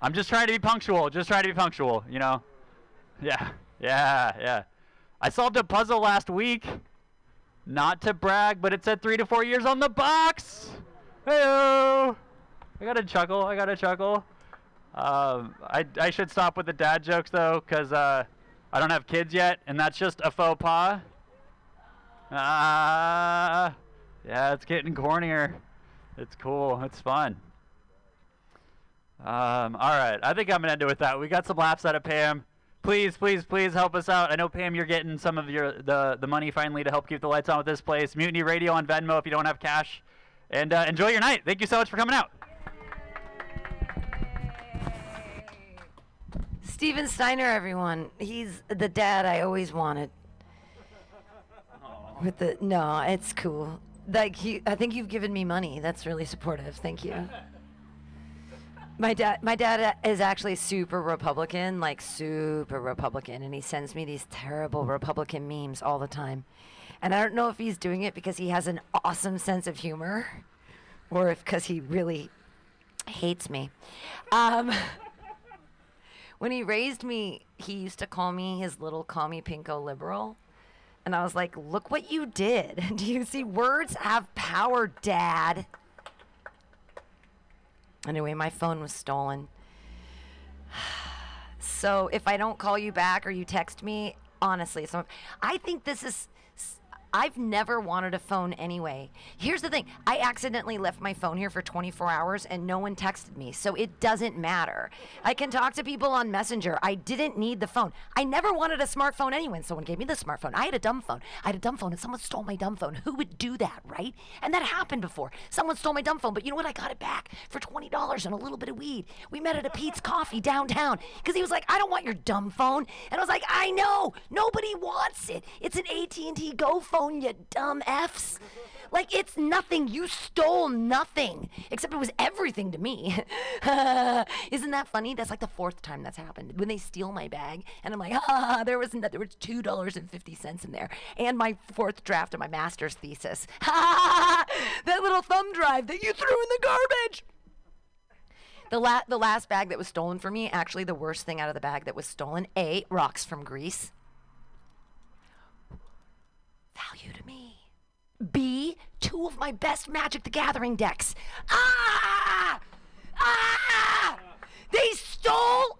I'm just trying to be punctual. Just trying to be punctual, you know? Yeah, yeah, yeah. I solved a puzzle last week. Not to brag, but it said three to four years on the box. Heyo. I got a chuckle. I got a chuckle. Um, I, I should stop with the dad jokes though, cause uh, I don't have kids yet, and that's just a faux pas. Ah, yeah, it's getting cornier. It's cool. It's fun. Um, all right, I think I'm gonna end it with that. We got some laughs out of Pam. Please, please, please help us out. I know Pam, you're getting some of your the the money finally to help keep the lights on with this place. Mutiny Radio on Venmo if you don't have cash, and uh, enjoy your night. Thank you so much for coming out. Steven Steiner, everyone. He's the dad I always wanted. With the no, it's cool. Like he, I think you've given me money. That's really supportive. Thank you. My dad, my dad is actually super Republican, like super Republican, and he sends me these terrible Republican memes all the time. And I don't know if he's doing it because he has an awesome sense of humor, or if because he really hates me. Um, when he raised me, he used to call me his little me pinko liberal. And I was like, look what you did. Do you see? Words have power, Dad. Anyway, my phone was stolen. So if I don't call you back or you text me, honestly, so I think this is I've never wanted a phone anyway. Here's the thing I accidentally left my phone here for 24 hours and no one texted me, so it doesn't matter. I can talk to people on Messenger. I didn't need the phone. I never wanted a smartphone anyway, someone gave me the smartphone. I had a dumb phone. I had a dumb phone, and someone stole my dumb phone. Who would do that, right? And that happened before. Someone stole my dumb phone, but you know what? I got it back for $20 and a little bit of weed. We met at a Peet's Coffee downtown because he was like, I don't want your dumb phone. And I was like, I know. Nobody wants it. It's an AT&T Go phone, you dumb Fs. Like, it's nothing. You stole nothing. Except it was everything to me. Isn't that funny? That's like the fourth time that's happened. When they steal my bag, and I'm like, ah, there was, no- there was $2.50 in there. And my fourth draft of my master's thesis. that little thumb drive that you threw in the garbage. The, la- the last bag that was stolen from me, actually, the worst thing out of the bag that was stolen, A, rocks from Greece. Value to me. B, two of my best Magic the Gathering decks. Ah! Ah! They stole.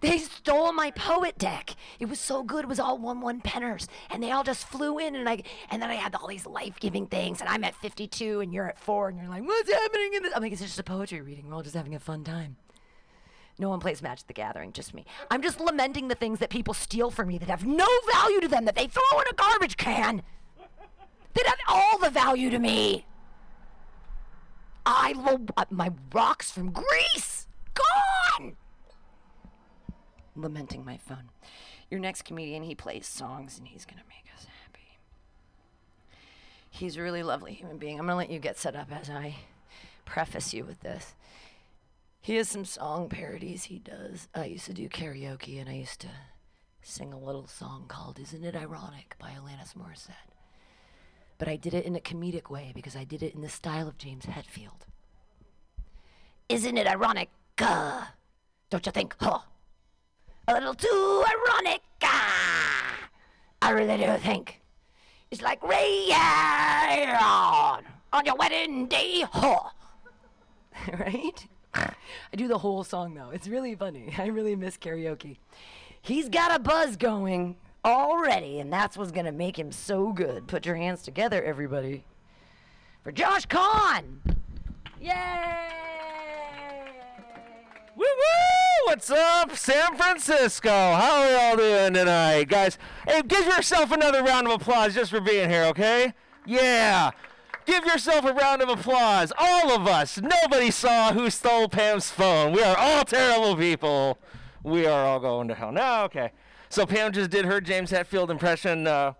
They stole my poet deck. It was so good. It was all one one penners, and they all just flew in, and I and then I had all these life giving things, and I'm at 52, and you're at four, and you're like, what's happening in this? I'm like, it's just a poetry reading. We're all just having a fun time. No one plays Magic the Gathering, just me. I'm just lamenting the things that people steal from me that have no value to them that they throw in a garbage can. That have all the value to me. I love my rocks from Greece gone. Lamenting my phone. Your next comedian, he plays songs and he's gonna make us happy. He's a really lovely human being. I'm gonna let you get set up as I preface you with this. He has some song parodies he does. I used to do karaoke and I used to sing a little song called Isn't It Ironic by Alanis Morissette. But I did it in a comedic way because I did it in the style of James Hetfield. Isn't it ironic? Uh, don't you think? Huh? A little too ironic. Ah, I really do think. It's like rain on your wedding day. Huh? right? I do the whole song though. It's really funny. I really miss karaoke. He's got a buzz going already, and that's what's gonna make him so good. Put your hands together, everybody. For Josh Kahn! Yay! Woo woo! What's up, San Francisco? How are y'all doing tonight, guys? Hey, give yourself another round of applause just for being here, okay? Yeah. Give yourself a round of applause. All of us. Nobody saw who stole Pam's phone. We are all terrible people. we are all going to hell. No, okay. So Pam just did her James Hetfield impression. Uh,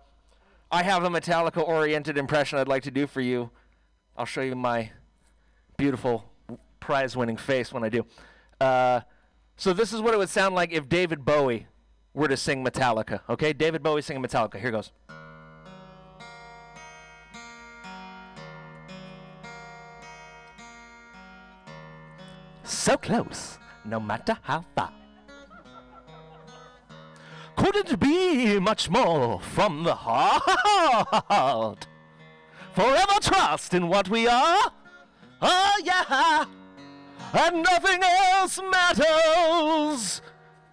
I have a Metallica-oriented impression I'd like to do for you. I'll show you my beautiful prize-winning face when I do. Uh, so this is what it would sound like if David Bowie were to sing Metallica. Okay, David Bowie singing Metallica. Here goes. So close, no matter how far. Couldn't be much more from the heart. Forever trust in what we are. Oh, yeah. And nothing else matters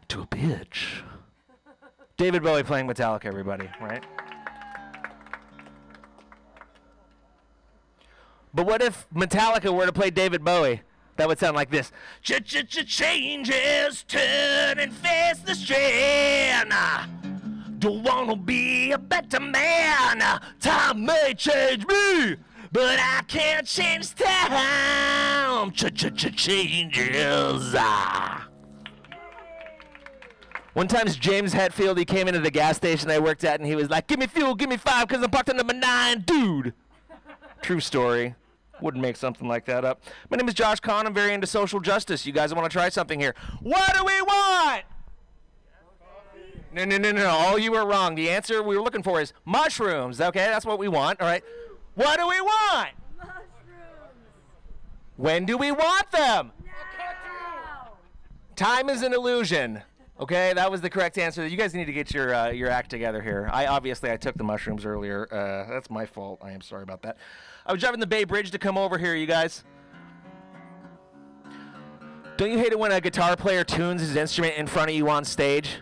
to a bitch. David Bowie playing Metallica, everybody, right? But what if Metallica were to play David Bowie? That would sound like this. Changes turn and face the strain. Don't wanna be a better man. Time may change me, but I can't change time. Changes. One time, James Hetfield, he came into the gas station I worked at, and he was like, "Give me fuel, give me five, cause I'm parked on number nine, dude." True story. Wouldn't make something like that up. My name is Josh Kahn. I'm very into social justice. You guys want to try something here? What do we want? No, no, no, no. All you were wrong. The answer we were looking for is mushrooms. Okay, that's what we want. All right. What do we want? Mushrooms. When do we want them? Now. Time is an illusion. Okay, that was the correct answer. You guys need to get your uh, your act together here. I obviously I took the mushrooms earlier. Uh, that's my fault. I am sorry about that. I was driving the Bay Bridge to come over here, you guys. Don't you hate it when a guitar player tunes his instrument in front of you on stage?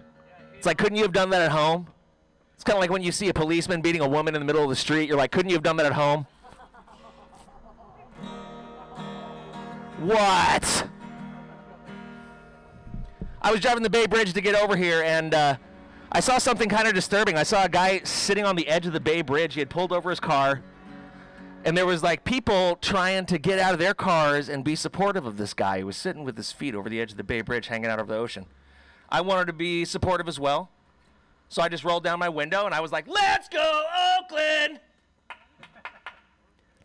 It's like, couldn't you have done that at home? It's kind of like when you see a policeman beating a woman in the middle of the street. You're like, couldn't you have done that at home? What? I was driving the Bay Bridge to get over here, and uh, I saw something kind of disturbing. I saw a guy sitting on the edge of the Bay Bridge. He had pulled over his car, and there was like people trying to get out of their cars and be supportive of this guy who was sitting with his feet over the edge of the Bay Bridge, hanging out over the ocean. I wanted to be supportive as well, so I just rolled down my window and I was like, "Let's go, Oakland!"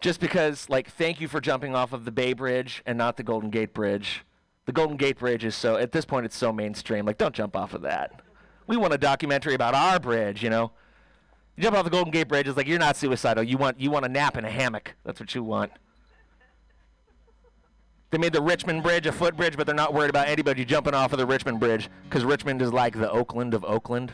Just because, like, thank you for jumping off of the Bay Bridge and not the Golden Gate Bridge. The Golden Gate Bridge is so, at this point, it's so mainstream. Like, don't jump off of that. We want a documentary about our bridge, you know? You jump off the Golden Gate Bridge, it's like you're not suicidal. You want, you want a nap in a hammock. That's what you want. They made the Richmond Bridge a footbridge, but they're not worried about anybody jumping off of the Richmond Bridge because Richmond is like the Oakland of Oakland.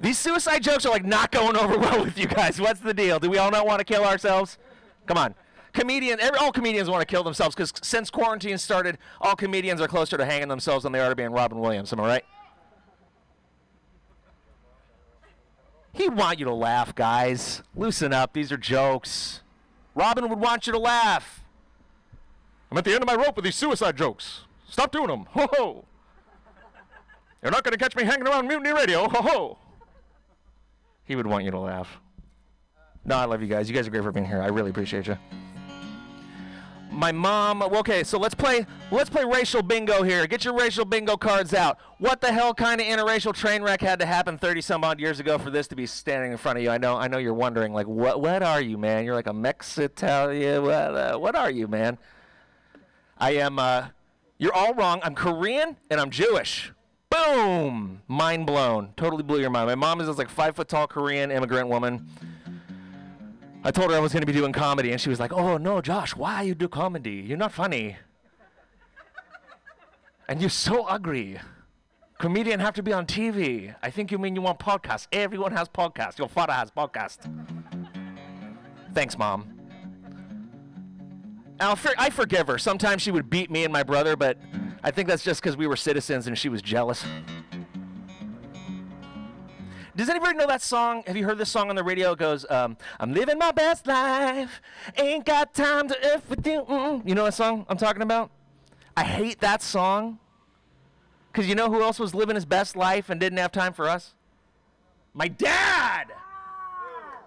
These suicide jokes are like not going over well with you guys. What's the deal? Do we all not want to kill ourselves? Come on. Comedian, every, all comedians want to kill themselves because since quarantine started, all comedians are closer to hanging themselves than they are to being Robin Williams. Am I right? He want you to laugh, guys. Loosen up. These are jokes. Robin would want you to laugh. I'm at the end of my rope with these suicide jokes. Stop doing them. Ho ho. You're not going to catch me hanging around Mutiny Radio. Ho ho. He would want you to laugh. No, I love you guys. You guys are great for being here. I really appreciate you. My mom. Okay, so let's play. Let's play racial bingo here. Get your racial bingo cards out. What the hell kind of interracial train wreck had to happen 30 some odd years ago for this to be standing in front of you? I know. I know you're wondering, like, what? What are you, man? You're like a Mexitalia. What? Uh, what are you, man? I am. Uh, you're all wrong. I'm Korean and I'm Jewish. Boom! Mind blown. Totally blew your mind. My mom is this like five foot tall Korean immigrant woman. I told her I was going to be doing comedy, and she was like, "Oh no, Josh, why you do comedy? You're not funny, and you're so ugly. Comedian have to be on TV. I think you mean you want podcasts. Everyone has podcasts. Your father has podcast. Thanks, mom. For- I forgive her. Sometimes she would beat me and my brother, but I think that's just because we were citizens and she was jealous. Does anybody know that song? Have you heard this song on the radio? It goes, um, I'm living my best life, ain't got time to F with you. Mm-mm. You know that song I'm talking about? I hate that song. Because you know who else was living his best life and didn't have time for us? My dad!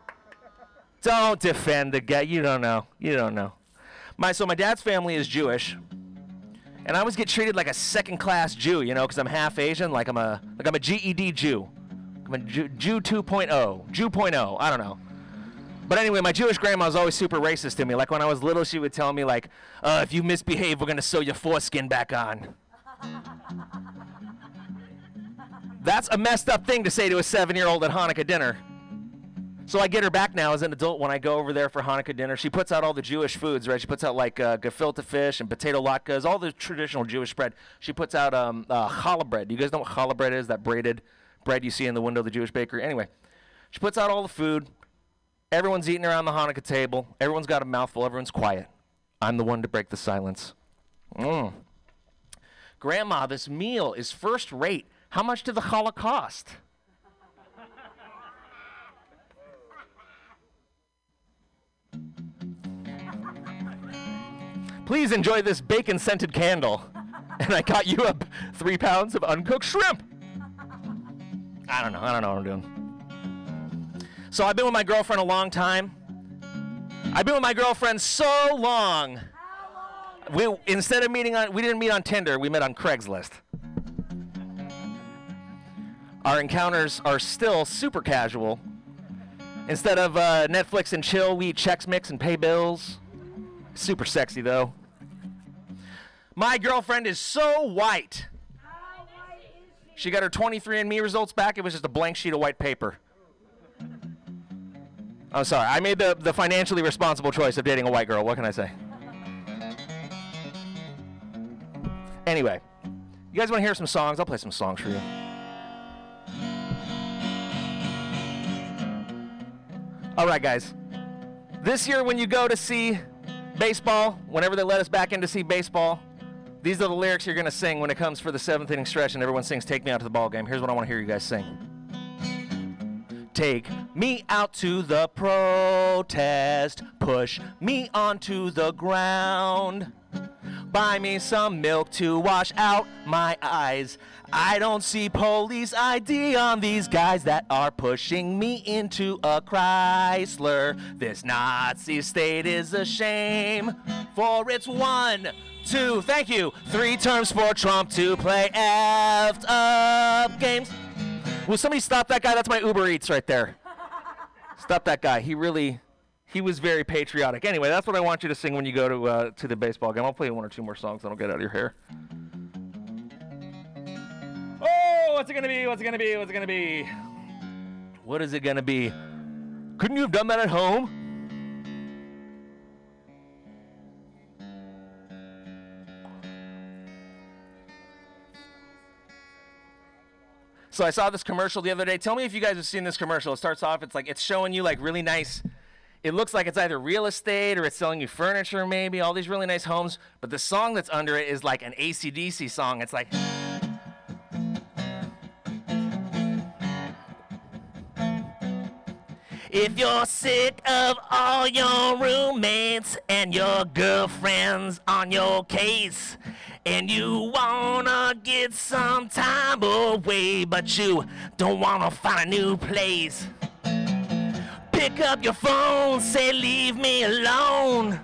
Don't defend the guy. You don't know. You don't know. My so my dad's family is Jewish. and I always get treated like a second-class Jew, you know, because I'm half Asian, like I'm a like I'm a GED Jew. I'm Jew, Jew 2.0, Jew 0.0, I don't know. But anyway, my Jewish grandma was always super racist to me. Like when I was little, she would tell me like, uh, "If you misbehave, we're gonna sew your foreskin back on." That's a messed up thing to say to a seven-year-old at Hanukkah dinner. So I get her back now as an adult when I go over there for Hanukkah dinner. She puts out all the Jewish foods, right? She puts out like uh, gefilte fish and potato latkes, all the traditional Jewish bread. She puts out um, uh, challah bread. You guys know what challah bread is? That braided bread you see in the window of the Jewish bakery. Anyway, she puts out all the food. Everyone's eating around the Hanukkah table. Everyone's got a mouthful. Everyone's quiet. I'm the one to break the silence. Mm. Grandma, this meal is first rate. How much did the challah cost? Please enjoy this bacon scented candle. And I got you up three pounds of uncooked shrimp. I don't know. I don't know what I'm doing. So I've been with my girlfriend a long time. I've been with my girlfriend so long. We instead of meeting on we didn't meet on Tinder, we met on Craigslist. Our encounters are still super casual. Instead of uh, Netflix and chill, we eat Chex Mix and pay bills. Super sexy though. My girlfriend is so white. She got her 23andMe results back. It was just a blank sheet of white paper. I'm sorry. I made the, the financially responsible choice of dating a white girl. What can I say? Anyway, you guys want to hear some songs? I'll play some songs for you. All right, guys. This year, when you go to see baseball, whenever they let us back in to see baseball, these are the lyrics you're going to sing when it comes for the seventh inning stretch and everyone sings Take Me Out to the Ball Game. Here's what I want to hear you guys sing. Take me out to the protest, push me onto the ground. Buy me some milk to wash out my eyes. I don't see police ID on these guys that are pushing me into a Chrysler. This Nazi state is a shame, for it's one, two, thank you, three terms for Trump to play effed up games. Will somebody stop that guy? That's my Uber Eats right there. Stop that guy. He really, he was very patriotic. Anyway, that's what I want you to sing when you go to uh, to the baseball game. I'll play one or two more songs, then I'll get out of your hair. Oh, what's it gonna be? What's it gonna be? What's it gonna be? What is it gonna be? Couldn't you have done that at home? So I saw this commercial the other day. Tell me if you guys have seen this commercial. It starts off, it's like it's showing you like really nice. It looks like it's either real estate or it's selling you furniture, maybe, all these really nice homes. But the song that's under it is like an ACDC song. It's like. If you're sick of all your roommates and your girlfriends on your case, and you wanna get some time away, but you don't wanna find a new place, pick up your phone, say, Leave me alone.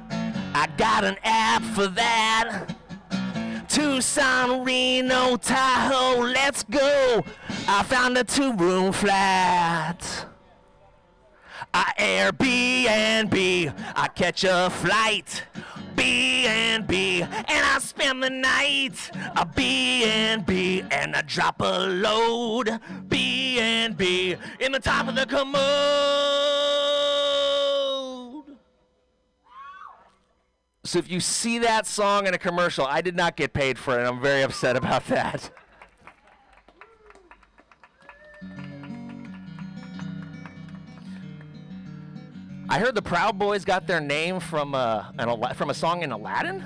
I got an app for that. Tucson, Reno, Tahoe, let's go. I found a two room flat. I Airbnb, I catch a flight. B and B, and I spend the night. A B and B, and I drop a load. B and B in the top of the commode. So if you see that song in a commercial, I did not get paid for it. I'm very upset about that. I heard the Proud Boys got their name from uh, an from a song in Aladdin.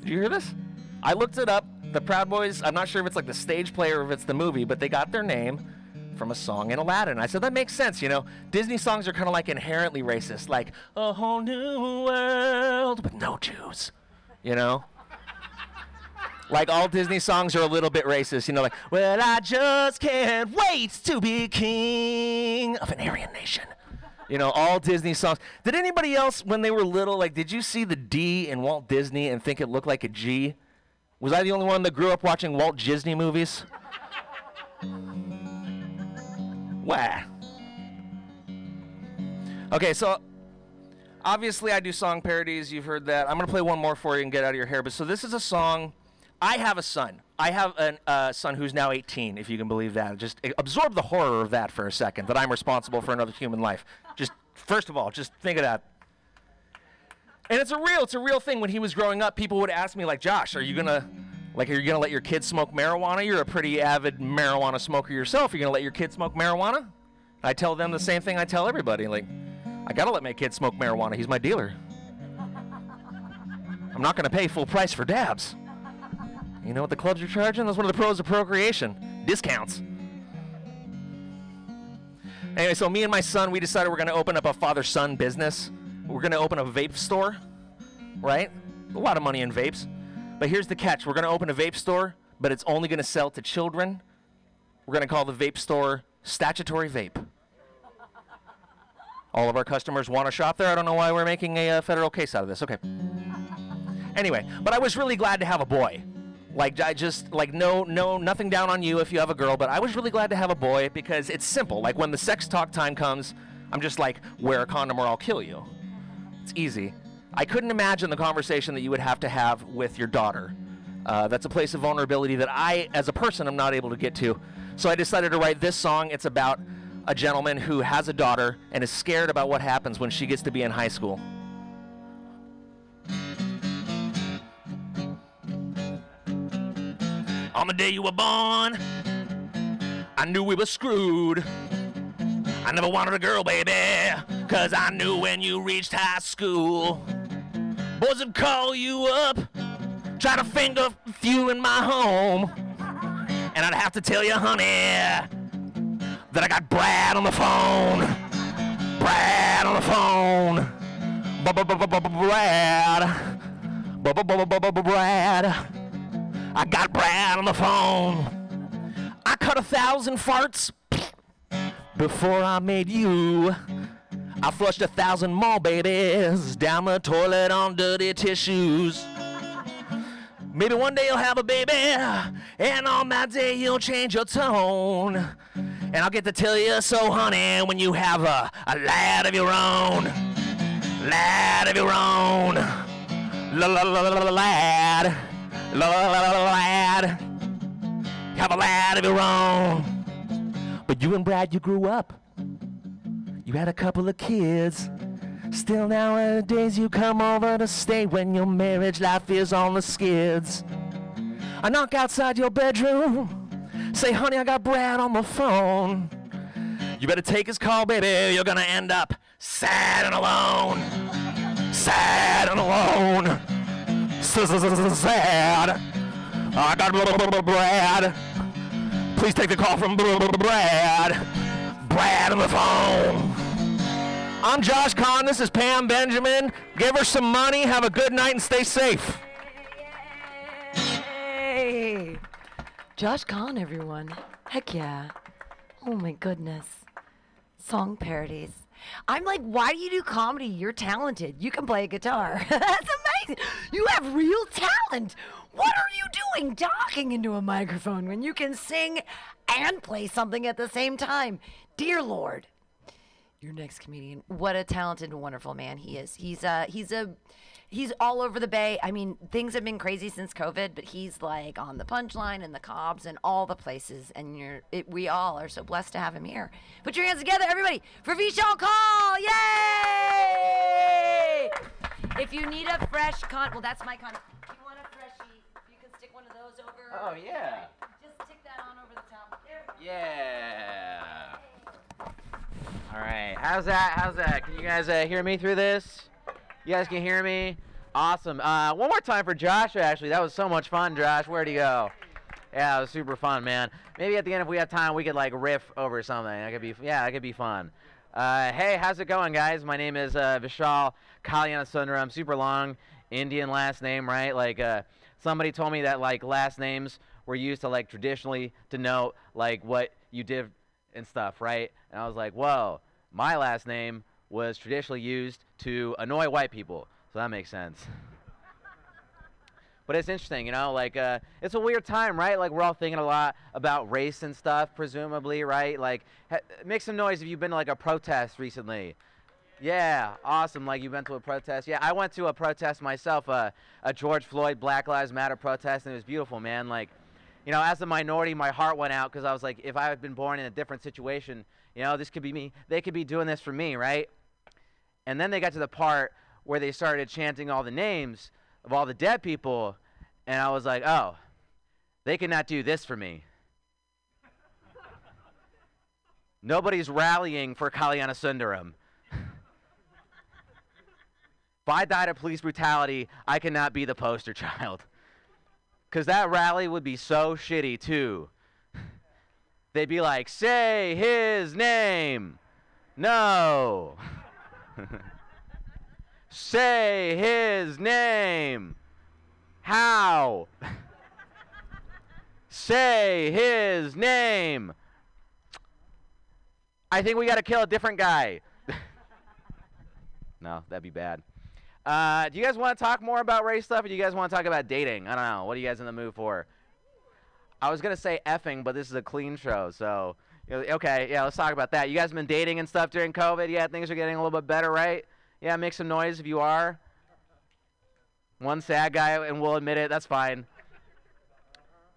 Did you hear this? I looked it up. The Proud Boys. I'm not sure if it's like the stage play or if it's the movie, but they got their name from a song in Aladdin. I said that makes sense. You know, Disney songs are kind of like inherently racist, like a whole new world with no Jews. You know. Like all Disney songs are a little bit racist, you know, like, well, I just can't wait to be king of an Aryan nation. You know, all Disney songs. Did anybody else, when they were little, like, did you see the D in Walt Disney and think it looked like a G? Was I the only one that grew up watching Walt Disney movies? Wah. Okay, so obviously I do song parodies. You've heard that. I'm gonna play one more for you and get out of your hair. But so this is a song. I have a son. I have a uh, son who's now 18, if you can believe that. Just uh, absorb the horror of that for a second. That I'm responsible for another human life. Just first of all, just think of that. And it's a real, it's a real thing. When he was growing up, people would ask me like, "Josh, are you gonna, like, are you gonna let your kid smoke marijuana? You're a pretty avid marijuana smoker yourself. Are you gonna let your kid smoke marijuana?" I tell them the same thing I tell everybody. Like, I gotta let my kid smoke marijuana. He's my dealer. I'm not gonna pay full price for dabs. You know what the clubs are charging? That's one of the pros of procreation. Discounts. Anyway, so me and my son, we decided we're gonna open up a father-son business. We're gonna open a vape store, right? A lot of money in vapes. But here's the catch: we're gonna open a vape store, but it's only gonna sell to children. We're gonna call the vape store Statutory Vape. All of our customers want to shop there. I don't know why we're making a uh, federal case out of this. Okay. Anyway, but I was really glad to have a boy. Like I just like no no nothing down on you if you have a girl, but I was really glad to have a boy because it's simple. Like when the sex talk time comes, I'm just like wear a condom or I'll kill you. It's easy. I couldn't imagine the conversation that you would have to have with your daughter. Uh, that's a place of vulnerability that I, as a person, am not able to get to. So I decided to write this song. It's about a gentleman who has a daughter and is scared about what happens when she gets to be in high school. On the day you were born, I knew we were screwed. I never wanted a girl, baby, cause I knew when you reached high school, boys would call you up, try to finger you in my home. And I'd have to tell you, honey, that I got Brad on the phone. Brad on the phone. Brad. Brad. I got Brad on the phone. I cut a thousand farts before I made you. I flushed a thousand more babies down the toilet on dirty tissues. Maybe one day you'll have a baby, and on that day you'll change your tone. And I'll get to tell you so, honey, when you have a, a lad of your own. Lad of your own. La la la la la lad. La la la la lad. Have a lad of your own. But you and Brad, you grew up. You had a couple of kids. Still nowadays you come over to stay when your marriage life is on the skids. I knock outside your bedroom. Say, honey, I got Brad on the phone. You better take his call, baby. You're gonna end up sad and alone. Sad and alone. Sad. I got Brad. Please take the call from Brad. Brad on the phone. I'm Josh Kahn. This is Pam Benjamin. Give her some money. Have a good night and stay safe. Hey, Josh Kahn, everyone. Heck yeah. Oh my goodness. Song parodies. I'm like, why do you do comedy? You're talented. You can play a guitar. That's amazing. You have real talent. What are you doing talking into a microphone when you can sing and play something at the same time? Dear Lord. Your next comedian. What a talented wonderful man he is. He's a, he's a he's all over the bay. I mean, things have been crazy since COVID, but he's like on the punchline and the Cobb's and all the places. And you're it, we all are so blessed to have him here. Put your hands together, everybody, for Vishal Kaul! Yay! If you need a fresh con, well, that's my con. If you want a freshie, you can stick one of those over. Oh, yeah. Just stick that on over the top. There. Yeah. All right. How's that? How's that? Can you guys uh, hear me through this? You guys can hear me? Awesome. Uh, one more time for Josh, actually. That was so much fun, Josh. Where'd he go? Yeah, it was super fun, man. Maybe at the end, if we have time, we could like riff over something. That could be, yeah, that could be fun. Uh, hey, how's it going, guys? My name is uh, Vishal Kalyanasundram. Super long Indian last name, right? Like, uh, somebody told me that like last names were used to like traditionally denote like what you did and stuff, right? And I was like, whoa, my last name was traditionally used to annoy white people, so that makes sense. But it's interesting, you know, like uh, it's a weird time, right? Like we're all thinking a lot about race and stuff, presumably, right? Like, ha- make some noise if you've been to like a protest recently. Yeah, awesome. Like you've been to a protest. Yeah, I went to a protest myself, uh, a George Floyd Black Lives Matter protest, and it was beautiful, man. Like, you know, as a minority, my heart went out because I was like, if I had been born in a different situation, you know, this could be me. They could be doing this for me, right? And then they got to the part where they started chanting all the names of all the dead people, and I was like, oh, they cannot do this for me. Nobody's rallying for Kalyana Sundaram. if I died of police brutality, I cannot be the poster child. Because that rally would be so shitty, too. They'd be like, say his name. No. say his name. How? say his name. I think we got to kill a different guy. no, that'd be bad. Uh, do you guys want to talk more about race stuff, or do you guys want to talk about dating? I don't know. What are you guys in the mood for? I was gonna say effing, but this is a clean show, so okay, yeah, let's talk about that. You guys have been dating and stuff during COVID? Yeah, things are getting a little bit better, right? Yeah, make some noise if you are. One sad guy, and we'll admit it. That's fine.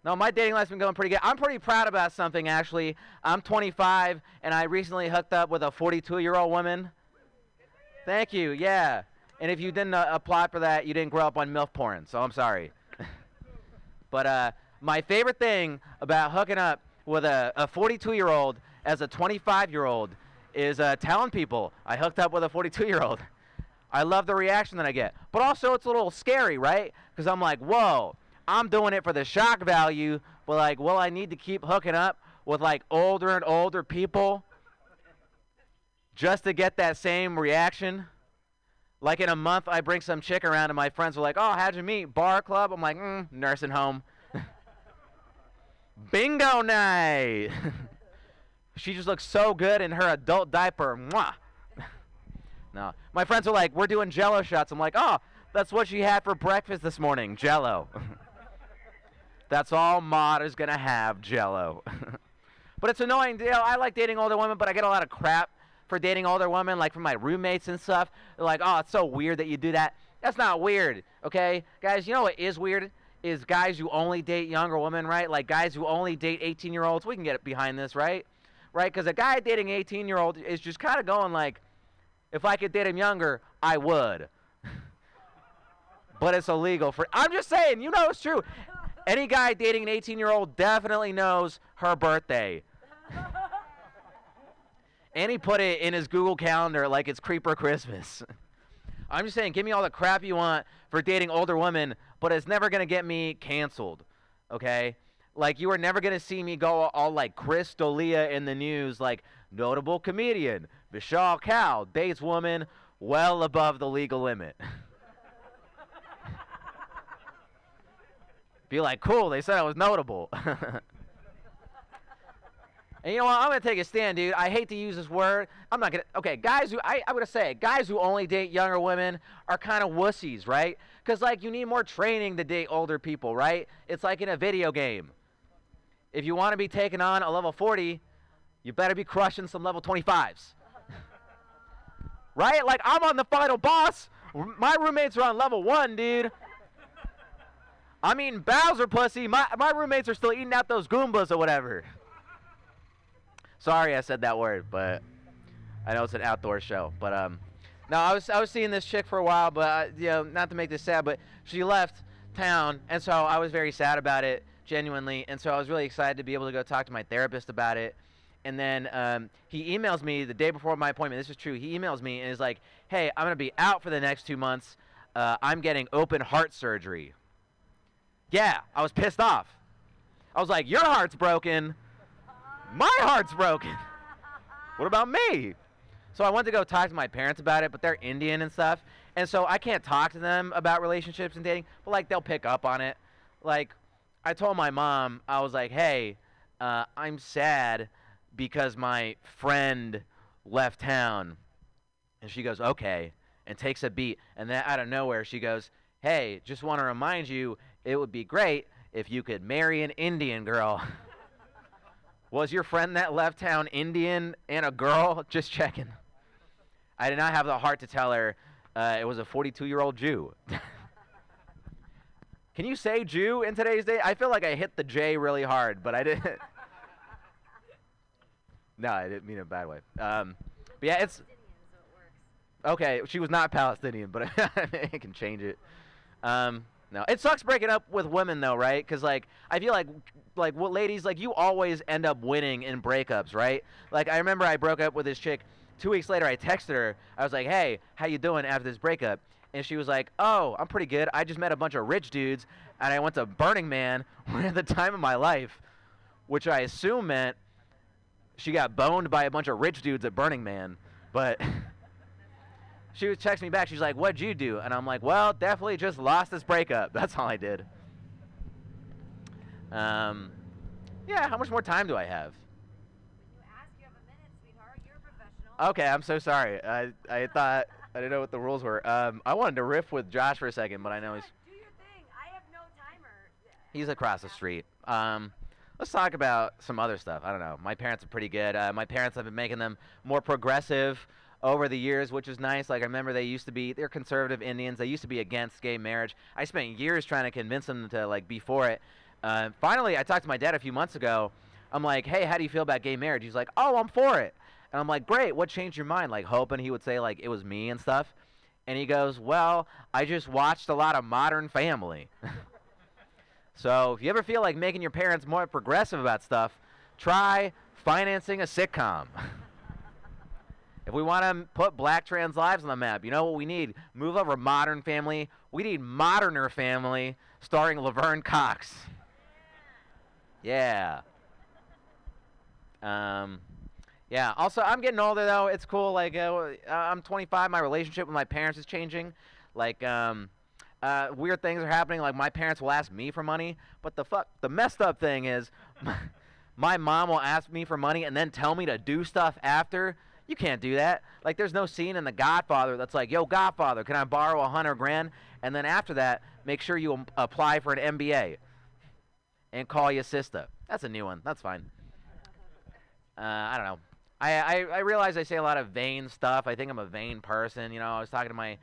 No, my dating life's been going pretty good. I'm pretty proud about something actually. I'm 25, and I recently hooked up with a 42-year-old woman. Thank you. Yeah. And if you didn't uh, apply for that, you didn't grow up on MILF porn, so I'm sorry. but uh, my favorite thing about hooking up with a, a 42-year-old as a 25-year-old is uh, telling people I hooked up with a 42-year-old. I love the reaction that I get. But also, it's a little scary, right? Because I'm like, whoa, I'm doing it for the shock value, but like, well, I need to keep hooking up with like older and older people just to get that same reaction? Like in a month, I bring some chick around, and my friends are like, "Oh, how'd you meet? Bar club?" I'm like, mm, "Nursing home." Bingo night. she just looks so good in her adult diaper. Mwah. no, my friends are like, "We're doing Jello shots." I'm like, "Oh, that's what she had for breakfast this morning, Jello." that's all Maud is gonna have, Jello. but it's annoying. I like dating older women, but I get a lot of crap for dating older women, like from my roommates and stuff. They're like, "Oh, it's so weird that you do that." That's not weird, okay, guys. You know what is weird? Is guys who only date younger women, right? Like guys who only date 18-year-olds. We can get behind this, right? Right? Because a guy dating 18-year-old is just kind of going like, if I could date him younger, I would. but it's illegal for. I'm just saying, you know it's true. Any guy dating an 18-year-old definitely knows her birthday. and he put it in his Google Calendar like it's Creeper Christmas. I'm just saying, give me all the crap you want for dating older women, but it's never gonna get me canceled. Okay? Like you are never gonna see me go all, like Chris D'Elia in the news, like notable comedian Vishal Kaul dates woman well above the legal limit. Be like, cool. They said I was notable. And you know what? I'm gonna take a stand, dude. I hate to use this word. I'm not gonna. Okay, guys who I I'm gonna say guys who only date younger women are kind of wussies, right? Because like you need more training to date older people, right? It's like in a video game. If you want to be taking on a level 40, you better be crushing some level 25s. right? Like I'm on the final boss. My roommates are on level one, dude. I mean Bowser pussy. My my roommates are still eating out those Goombas or whatever. Sorry, I said that word, but I know it's an outdoor show. But um, no, I was I was seeing this chick for a while, but uh, you know, not to make this sad, but she left town, and so I was very sad about it, genuinely. And so I was really excited to be able to go talk to my therapist about it. And then um, he emails me the day before my appointment. This is true. He emails me and is like, "Hey, I'm gonna be out for the next two months. Uh, I'm getting open heart surgery." Yeah, I was pissed off. I was like, "Your heart's broken." My heart's broken. What about me? So I went to go talk to my parents about it, but they're Indian and stuff. And so I can't talk to them about relationships and dating, but like they'll pick up on it. Like I told my mom, I was like, hey, uh, I'm sad because my friend left town. And she goes, okay, and takes a beat. And then out of nowhere, she goes, hey, just want to remind you, it would be great if you could marry an Indian girl. Was your friend that left town Indian and a girl? Just checking. I did not have the heart to tell her uh, it was a 42 year old Jew. Can you say Jew in today's day? I feel like I hit the J really hard, but I didn't. no, I didn't mean it a bad way. Um, but yeah, it's. Okay, she was not Palestinian, but I can change it. Um, no, it sucks breaking up with women though, right? Because like I feel like like what ladies like you always end up winning in breakups, right? Like I remember I broke up with this chick. Two weeks later, I texted her. I was like, "Hey, how you doing after this breakup?" And she was like, "Oh, I'm pretty good. I just met a bunch of rich dudes, and I went to Burning Man at the time of my life," which I assume meant she got boned by a bunch of rich dudes at Burning Man. But she was texting me back. She's like, "What'd you do?" And I'm like, "Well, definitely just lost this breakup. That's all I did." Um, yeah. How much more time do I have? Okay, I'm so sorry. I I thought I didn't know what the rules were. Um, I wanted to riff with Josh for a second, but I know he's Do your thing. I have no timer. he's across the street. Um, let's talk about some other stuff. I don't know. My parents are pretty good. Uh, my parents have been making them more progressive over the years, which is nice. Like I remember they used to be they're conservative Indians. They used to be against gay marriage. I spent years trying to convince them to like be for it. Uh, finally, I talked to my dad a few months ago. I'm like, hey, how do you feel about gay marriage? He's like, oh, I'm for it. And I'm like, great. What changed your mind? Like hoping he would say like it was me and stuff. And he goes, well, I just watched a lot of Modern Family. so if you ever feel like making your parents more progressive about stuff, try financing a sitcom. If we want to put black trans lives on the map, you know what we need? Move over Modern Family. We need Moderner Family, starring Laverne Cox. Yeah. Um, yeah. Also, I'm getting older though. It's cool. Like, uh, I'm 25. My relationship with my parents is changing. Like, um, uh, weird things are happening. Like, my parents will ask me for money, but the fuck, the messed up thing is, my mom will ask me for money and then tell me to do stuff after. You can't do that. Like, there's no scene in The Godfather that's like, "Yo, Godfather, can I borrow a hundred grand?" And then after that, make sure you apply for an MBA and call your sister. That's a new one. That's fine. Uh, I don't know. I, I I realize I say a lot of vain stuff. I think I'm a vain person. You know, I was talking to my,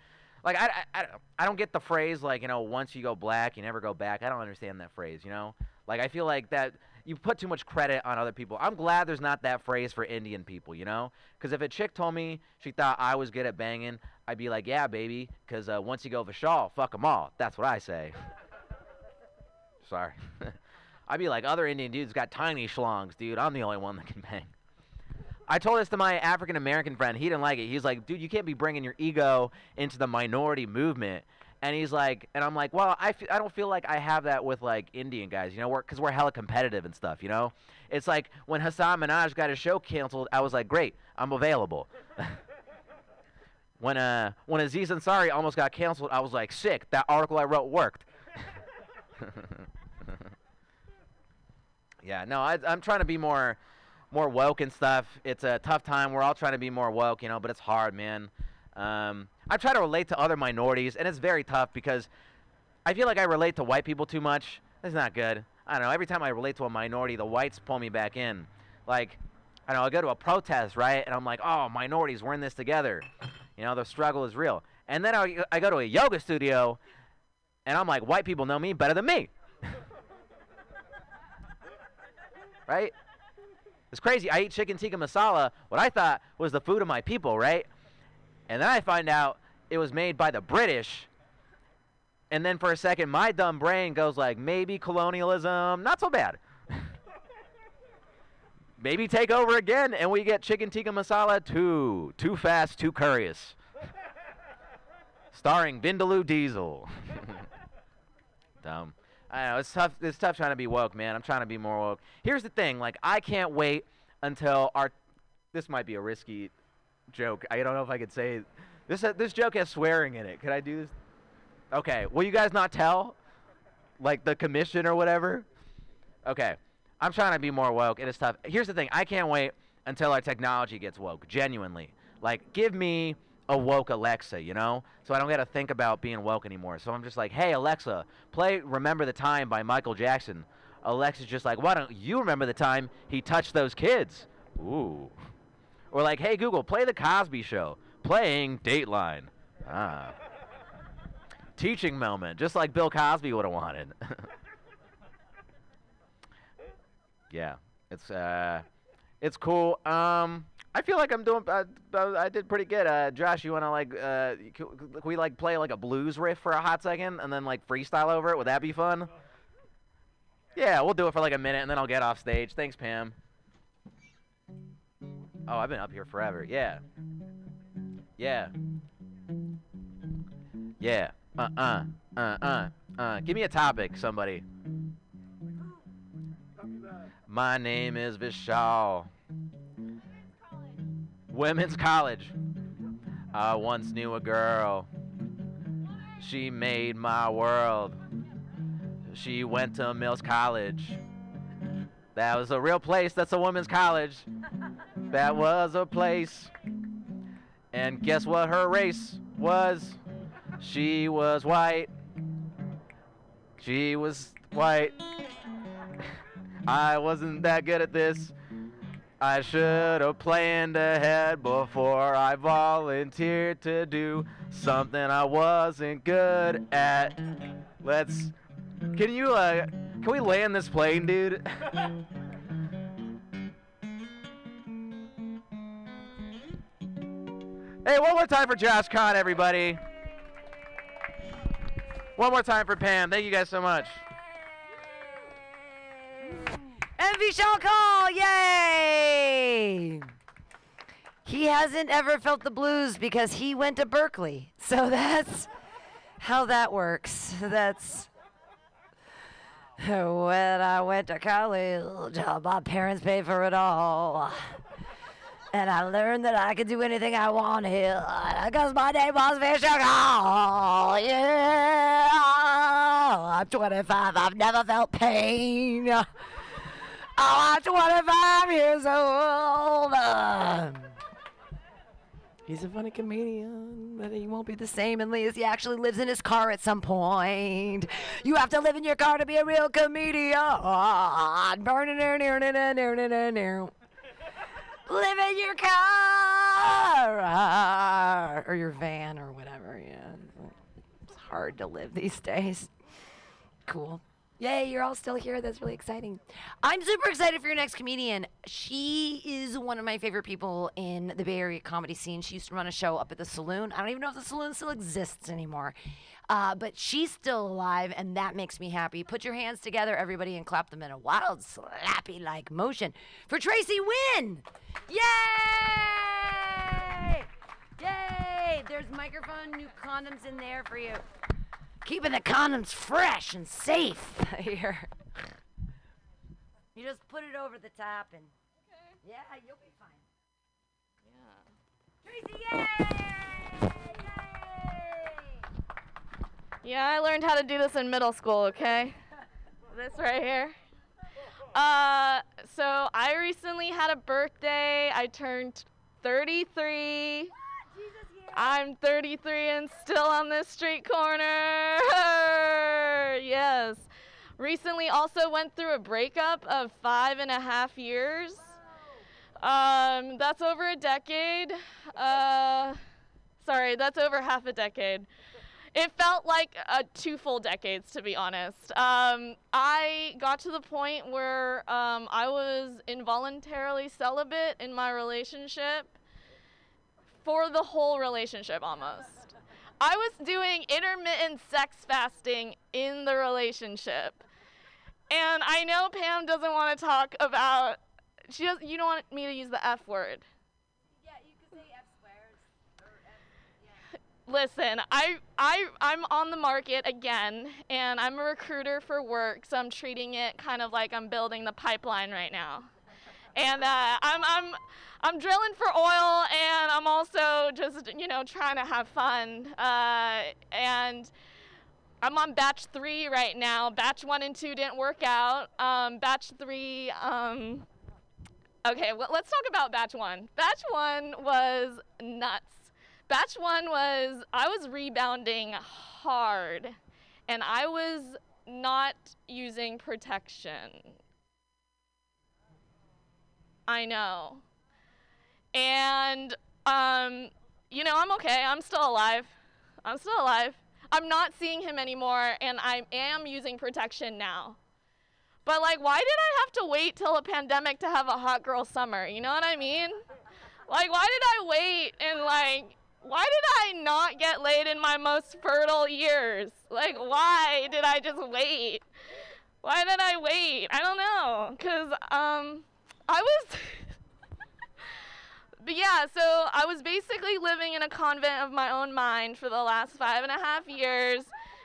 like I, I- I don't get the phrase like you know once you go black you never go back. I don't understand that phrase. You know, like I feel like that you put too much credit on other people. I'm glad there's not that phrase for Indian people. You know, because if a chick told me she thought I was good at banging, I'd be like, yeah, baby. Because uh, once you go Vishal, fuck 'em all. That's what I say. Sorry. I'd be like, other Indian dudes got tiny schlongs, dude. I'm the only one that can bang. I told this to my African American friend. He didn't like it. He's like, dude, you can't be bringing your ego into the minority movement. And he's like, and I'm like, well, I, f- I don't feel like I have that with like Indian guys, you know, because we're, hella competitive and stuff, you know. It's like when Hasan Minhaj got his show canceled, I was like, great, I'm available. when uh when Aziz Ansari almost got canceled, I was like, sick, that article I wrote worked. Yeah, no, I, I'm trying to be more, more woke and stuff. It's a tough time. We're all trying to be more woke, you know, but it's hard, man. Um, I try to relate to other minorities, and it's very tough because I feel like I relate to white people too much. It's not good. I don't know. Every time I relate to a minority, the whites pull me back in. Like, I don't know. I go to a protest, right, and I'm like, oh, minorities, we're in this together. You know, the struggle is real. And then I, I go to a yoga studio, and I'm like, white people know me better than me. right? It's crazy. I eat chicken tikka masala, what I thought was the food of my people, right? And then I find out it was made by the British. And then for a second, my dumb brain goes like, maybe colonialism, not so bad. maybe take over again, and we get chicken tikka masala too. Too fast, too curious. Starring Vindaloo Diesel. Dumb. I know it's tough. It's tough trying to be woke, man. I'm trying to be more woke. Here's the thing: like, I can't wait until our. This might be a risky joke. I don't know if I could say this. Uh, this joke has swearing in it. Could I do this? Okay. Will you guys not tell? Like the commission or whatever. Okay. I'm trying to be more woke. It is tough. Here's the thing: I can't wait until our technology gets woke. Genuinely, like, give me a woke Alexa, you know? So I don't got to think about being woke anymore. So I'm just like, hey, Alexa, play Remember the Time by Michael Jackson. Alexa's just like, why don't you remember the time he touched those kids? Ooh. Or like, hey, Google, play The Cosby Show. Playing Dateline. Ah. Teaching moment, just like Bill Cosby would have wanted. yeah, it's uh, it's cool. Um, I feel like I'm doing. Uh, uh, I did pretty good. Uh, Josh, you wanna like, uh, can we like play like a blues riff for a hot second and then like freestyle over it? Would that be fun? Yeah, we'll do it for like a minute and then I'll get off stage. Thanks, Pam. Oh, I've been up here forever. Yeah. Yeah. Yeah. Uh uh. Uh uh. Uh. Give me a topic, somebody. My name is Vishal. Women's college. I once knew a girl. She made my world. She went to Mills College. That was a real place. That's a women's college. That was a place. And guess what her race was? She was white. She was white. I wasn't that good at this. I should have planned ahead before I volunteered to do something I wasn't good at. Let's. Can you, uh. Can we land this plane, dude? hey, one more time for Josh Kahn, everybody. One more time for Pam. Thank you guys so much. And Vishal Kaul, yay! He hasn't ever felt the blues because he went to Berkeley. So that's how that works. That's when I went to college, my parents paid for it all. And I learned that I could do anything I wanted because my name was Vishal Kaul. Yeah! I'm 25. I've never felt pain. Oh, I'm 25 years old. He's a funny comedian, but he won't be the same unless he actually lives in his car at some point. You have to live in your car to be a real comedian. Live in your car or your van or whatever. Yeah, it's hard to live these days. Cool. Yay, you're all still here. That's really exciting. I'm super excited for your next comedian. She is one of my favorite people in the Bay Area comedy scene. She used to run a show up at the saloon. I don't even know if the saloon still exists anymore. Uh, but she's still alive, and that makes me happy. Put your hands together, everybody, and clap them in a wild, slappy like motion for Tracy Wynn. Yay! Yay! There's microphone, new condoms in there for you. Keeping the condoms fresh and safe here. You just put it over the top and. Yeah, you'll be fine. Yeah, I learned how to do this in middle school, okay? this right here. Uh, so I recently had a birthday. I turned 33. I'm 33 and still on this street corner. yes. Recently also went through a breakup of five and a half years. Um, that's over a decade. Uh, sorry, that's over half a decade. It felt like uh, two full decades, to be honest. Um, I got to the point where um, I was involuntarily celibate in my relationship for the whole relationship almost. I was doing intermittent sex fasting in the relationship. And I know Pam doesn't want to talk about she does you don't want me to use the F word. Listen, I I I'm on the market again and I'm a recruiter for work, so I'm treating it kind of like I'm building the pipeline right now. And uh, I'm I'm I'm drilling for oil and I'm also just, you know, trying to have fun. Uh, and I'm on batch three right now. Batch one and two didn't work out. Um, batch three, um, okay, well, let's talk about batch one. Batch one was nuts. Batch one was I was rebounding hard, and I was not using protection. I know. And um, you know, I'm okay. I'm still alive. I'm still alive. I'm not seeing him anymore, and I am using protection now. But like, why did I have to wait till a pandemic to have a hot girl summer? You know what I mean? Like, why did I wait and like, why did I not get laid in my most fertile years? Like, why did I just wait? Why did I wait? I don't know. Cause um, I was. But yeah, so I was basically living in a convent of my own mind for the last five and a half years,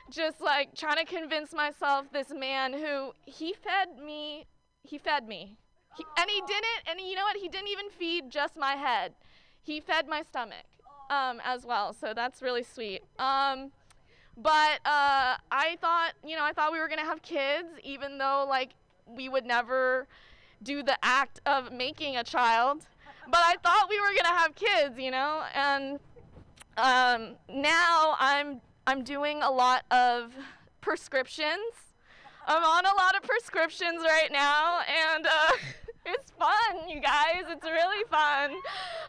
just like trying to convince myself this man who he fed me, he fed me. He, and he didn't, and you know what? He didn't even feed just my head. He fed my stomach um, as well, so that's really sweet. Um, but uh, I thought, you know, I thought we were gonna have kids, even though like we would never do the act of making a child. But I thought we were gonna have kids, you know, and um, now I'm I'm doing a lot of prescriptions. I'm on a lot of prescriptions right now, and uh, it's fun, you guys. It's really fun.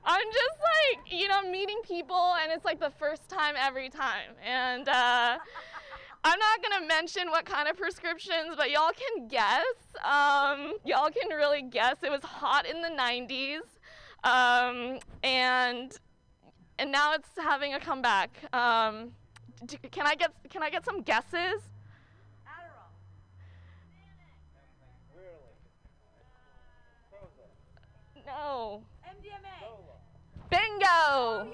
I'm just like, you know, meeting people, and it's like the first time every time. And uh, I'm not gonna mention what kind of prescriptions, but y'all can guess. Um, y'all can really guess. It was hot in the 90s, um, and and now it's having a comeback. Um, d- can I get can I get some guesses? No. MDMA. Bingo.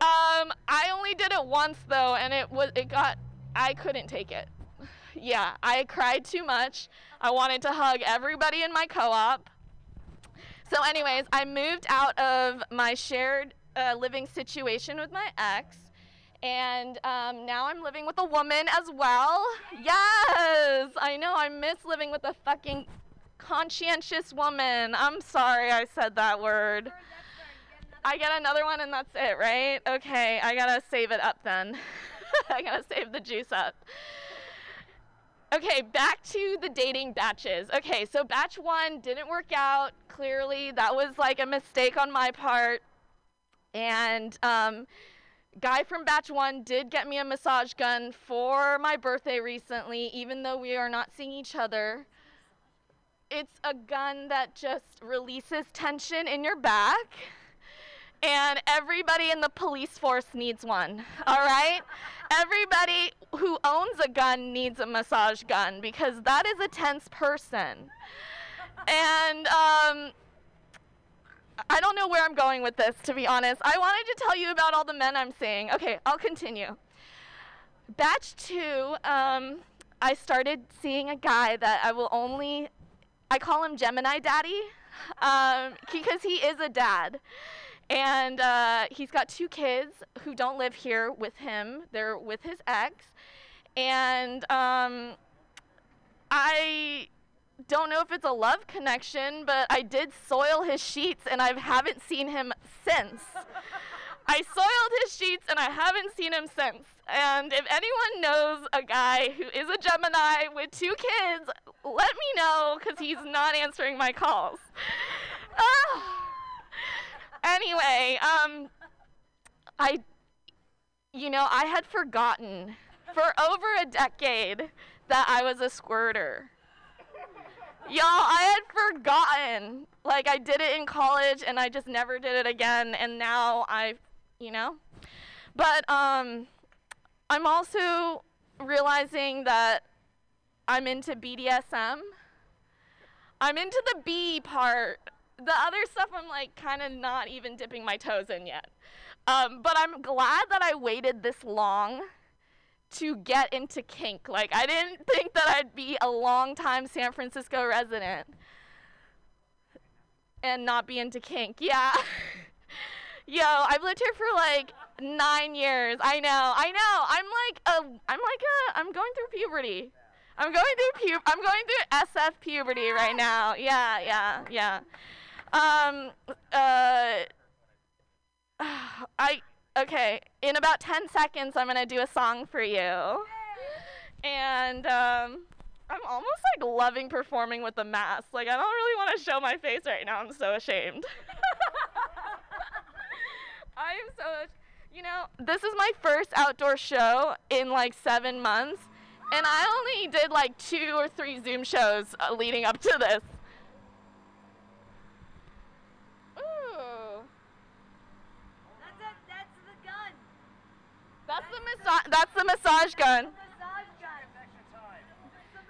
Um, I only did it once though, and it was it got I couldn't take it. Yeah, I cried too much. I wanted to hug everybody in my co-op. So, anyways, I moved out of my shared uh, living situation with my ex, and um, now I'm living with a woman as well. Yes, I know. I miss living with a fucking conscientious woman. I'm sorry I said that word. I get another one and that's it, right? Okay, I gotta save it up then. I gotta save the juice up. Okay, back to the dating batches. Okay, so batch one didn't work out. Clearly, that was like a mistake on my part. And um, guy from batch one did get me a massage gun for my birthday recently, even though we are not seeing each other. It's a gun that just releases tension in your back. And everybody in the police force needs one, all right? Everybody who owns a gun needs a massage gun because that is a tense person. And um, I don't know where I'm going with this, to be honest. I wanted to tell you about all the men I'm seeing. Okay, I'll continue. Batch two, um, I started seeing a guy that I will only, I call him Gemini Daddy, um, because he is a dad. And uh, he's got two kids who don't live here with him. They're with his ex. And um, I don't know if it's a love connection, but I did soil his sheets and I haven't seen him since. I soiled his sheets and I haven't seen him since. And if anyone knows a guy who is a Gemini with two kids, let me know because he's not answering my calls. Ah. Anyway, um, I, you know, I had forgotten for over a decade that I was a squirter. Y'all, I had forgotten. Like, I did it in college and I just never did it again, and now I, you know? But, um, I'm also realizing that I'm into BDSM. I'm into the B part. The other stuff I'm like kind of not even dipping my toes in yet. Um, but I'm glad that I waited this long to get into kink. Like I didn't think that I'd be a long time San Francisco resident and not be into kink. Yeah. Yo, I've lived here for like nine years. I know, I know. I'm like a, I'm like a, I'm going through puberty. I'm going through pu- I'm going through SF puberty right now. Yeah, yeah, yeah. Um, uh, I, Okay, in about 10 seconds, I'm gonna do a song for you. And um, I'm almost like loving performing with the mask. Like, I don't really want to show my face right now. I'm so ashamed. I am so, you know, this is my first outdoor show in like seven months. And I only did like two or three Zoom shows uh, leading up to this. Ooh. That's, a, that's the gun. That's the massage. That's the massage gun.